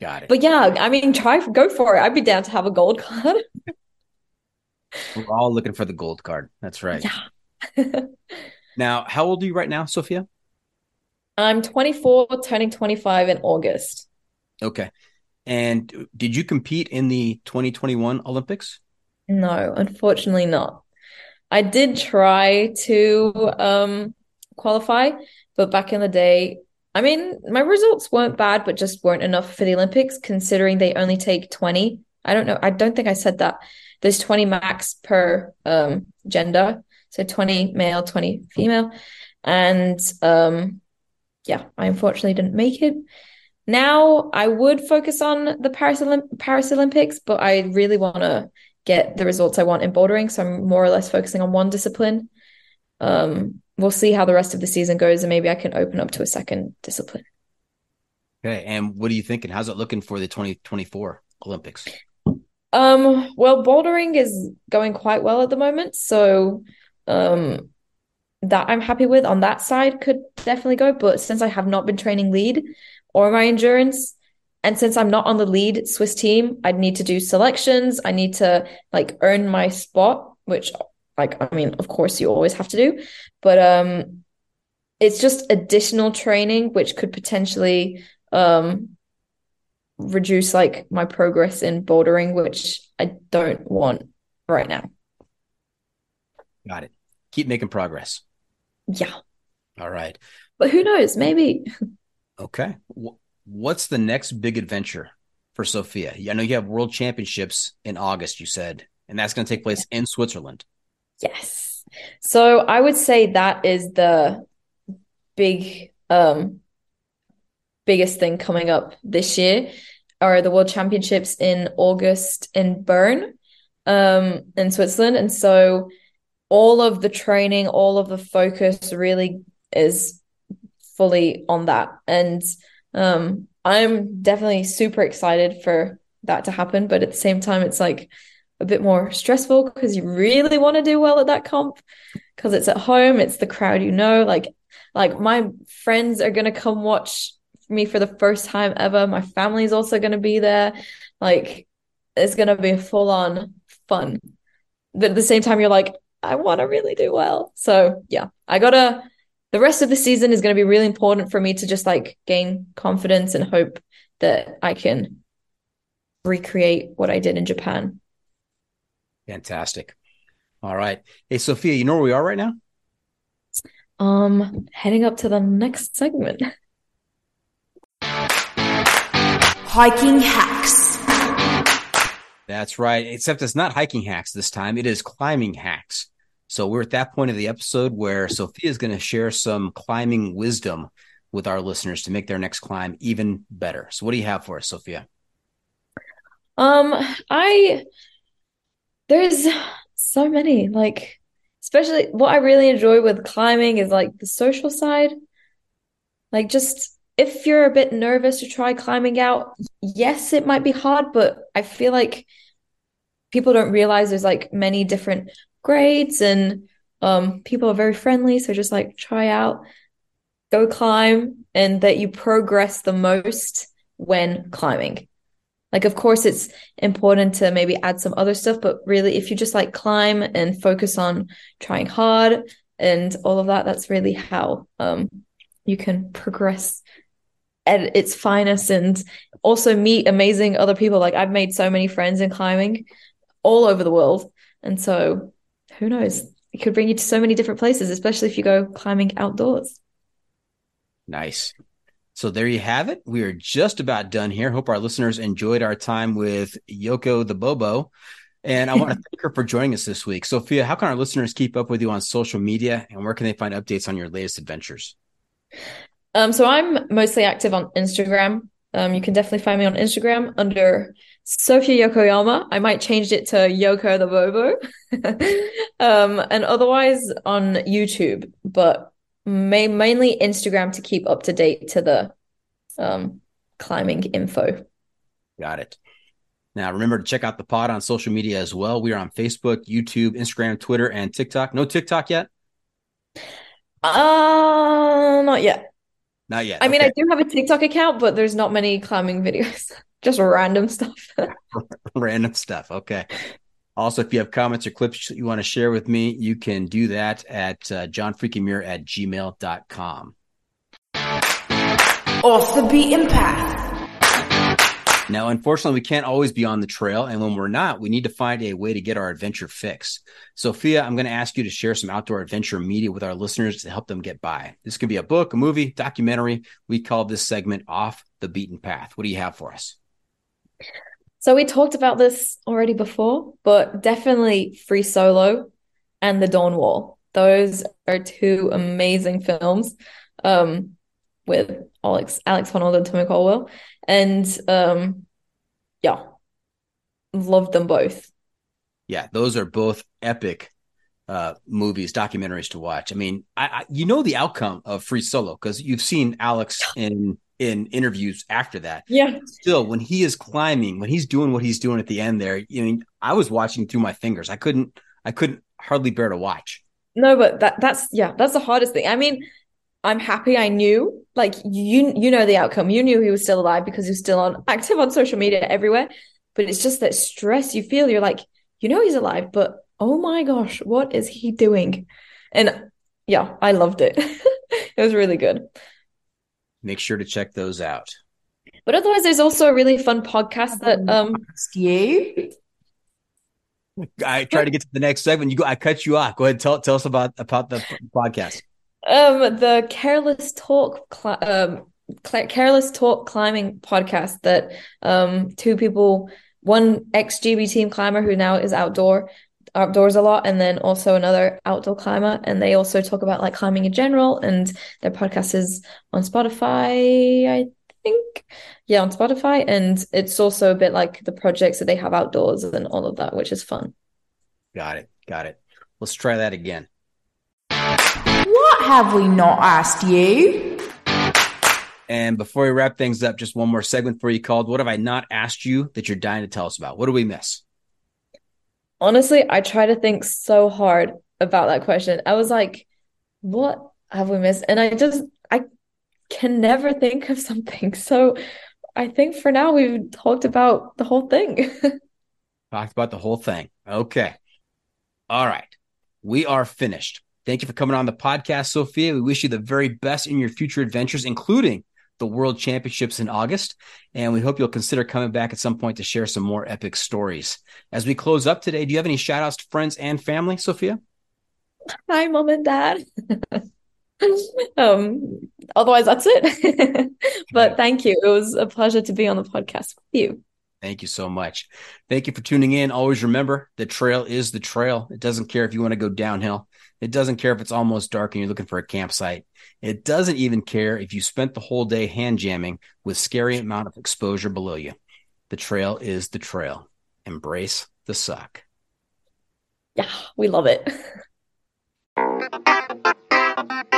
Got it. But yeah, I mean try go for it. I'd be down to have a gold card. [laughs] We're all looking for the gold card. That's right. Yeah. [laughs] Now, how old are you right now, Sofya? I'm 24, turning 25 in August. Okay. And did you compete in the 2021 Olympics? No, unfortunately not. I did try to um qualify, but back in the day, I mean, my results weren't bad, but just weren't enough for the Olympics, considering they only take 20. I don't know. I don't think I said that. There's 20 max per um gender. So 20 male, 20 female. And um yeah, I unfortunately didn't make it. Now I would focus on the Paris Olymp- Paris Olympics, but I really want to get the results I want in bouldering, so I'm more or less focusing on one discipline. Um, we'll see how the rest of the season goes, and maybe I can open up to a second discipline. Okay. And what are you thinking? How's it looking for the 2024 Olympics? Um, well, bouldering is going quite well at the moment, so um, that I'm happy with on that side could definitely go. But since I have not been training lead or my endurance, and since I'm not on the lead Swiss team, I'd need to do selections. I need to like earn my spot, which like I mean, of course you always have to do, but um it's just additional training which could potentially um reduce like my progress in bouldering, which I don't want right now. Got it. Keep making progress. Yeah. All right. But who knows? Maybe. Okay. What's the next big adventure for Sofya? I know you have World Championships in August, you said, and that's going to take place in Switzerland. Yes. So I would say that is the big um biggest thing coming up this year are the World Championships in August in Bern um in Switzerland and so all of the training all of the focus really is fully on that and um I'm definitely super excited for that to happen, but at the same time, it's like a bit more stressful because you really want to do well at that comp because it's at home, it's the crowd you know. Like, like my friends are gonna come watch me for the first time ever. My family's also gonna be there. Like, it's gonna be full on fun. But at the same time, you're like, I want to really do well. So yeah, I gotta. The rest of the season is going to be really important for me to just like gain confidence and hope that I can recreate what I did in Japan. Fantastic. All right. Hey, Sofya, you know where we are right now? Um, heading up to the next segment. Hiking hacks. That's right. Except it's not hiking hacks this time. It is climbing hacks. So we're at that point of the episode where Sofya is going to share some climbing wisdom with our listeners to make their next climb even better. So what do you have for us, Sofya? Um, I there's so many like especially what I really enjoy with climbing is like the social side. Like just if you're a bit nervous to try climbing out, yes, it might be hard, but I feel like people don't realize there's like many different grades and um, people are very friendly. So just like try out, go climb, and that you progress the most when climbing. Like, of course, it's important to maybe add some other stuff, but really, if you just like climb and focus on trying hard and all of that, that's really how um, you can progress at its finest and also meet amazing other people. Like, I've made so many friends in climbing all over the world. And so who knows? It could bring you to so many different places, especially if you go climbing outdoors. Nice. So there you have it. We are just about done here. Hope our listeners enjoyed our time with Yoko the Bobo. And I want to [laughs] thank her for joining us this week. Sofya, how can our listeners keep up with you on social media and where can they find updates on your latest adventures? Um, so I'm mostly active on Instagram. Um, you can definitely find me on Instagram under Sofya Yokoyama. I might change it to Yoko the Bobo. [laughs] um, and otherwise on YouTube, but ma- mainly Instagram to keep up to date to the um, climbing info. Got it. Now, remember to check out the pod on social media as well. We are on Facebook, YouTube, Instagram, Twitter, and TikTok. No TikTok yet? Uh, not yet. Not yet. I mean, I do have a TikTok account, but there's not many climbing videos, [laughs] just random stuff. [laughs] [laughs] random stuff. Okay. Also, if you have comments or clips you want to share with me, you can do that at uh, johnfreakymuir at gmail.com. Off the beaten path. Now, unfortunately, we can't always be on the trail. And when we're not, we need to find a way to get our adventure fix. Sofya, I'm going to ask you to share some outdoor adventure media with our listeners to help them get by. This could be a book, a movie, documentary. We call this segment Off the Beaten Path. What do you have for us? So we talked about this already before, but definitely Free Solo and The Dawn Wall. Those are two amazing films um, with Alex Alex Honnold and Tommy Caldwell, and um, yeah, loved them both. Yeah, those are both epic uh, movies, documentaries to watch. I mean, I, I you know the outcome of Free Solo because you've seen Alex in in interviews after that. Yeah. Still, when he is climbing, when he's doing what he's doing at the end there, you know, I was watching through my fingers. I couldn't, I couldn't hardly bear to watch. No, but that that's yeah, that's the hardest thing. I mean, I'm happy I knew, like you you know the outcome. You knew he was still alive because he was still on active on social media everywhere. But it's just that stress you feel. You're like, you know he's alive, but oh my gosh, what is he doing? And yeah, I loved it. [laughs] it was really good make sure to check those out. But otherwise, there's also a really fun podcast that um you. I try to get to the next segment. You go. I cut you off. Go ahead. Tell tell us about about the podcast. Um, the Careless Talk, cl- um, cl- Careless Talk climbing podcast that um two people, one ex GB team climber who now is outdoor outdoors a lot and then also another outdoor climber. And they also talk about like climbing in general and their podcast is on Spotify I think. Yeah on Spotify. And it's also a bit like the projects that they have outdoors and all of that which is fun. Got it. Got it. Let's try that again. What have we not asked you? And before we wrap things up, just one more segment for you called What Have I Not Asked You That You're Dying to Tell Us About? What do we miss? Honestly, I try to think so hard about that question. I was like, what have we missed? And I just, I can never think of something. [laughs] So I think for now, we've talked about the whole thing. [laughs] Talked about the whole thing. Okay. All right. We are finished. Thank you for coming on the podcast, Sofya. We wish you the very best in your future adventures, including the World Championships in August. And we hope you'll consider coming back at some point to share some more epic stories. As we close up today, do you have any shout outs to friends and family, Sofya? Hi, mom and dad. [laughs] um, otherwise, that's it. [laughs] but thank you. It was a pleasure to be on the podcast with you. Thank you so much. Thank you for tuning in. Always remember the trail is the trail. It doesn't care if you want to go downhill. It doesn't care if it's almost dark and you're looking for a campsite. It doesn't even care if you spent the whole day hand jamming with scary amount of exposure below you. The trail is the trail. Embrace the suck. Yeah, we love it. [laughs]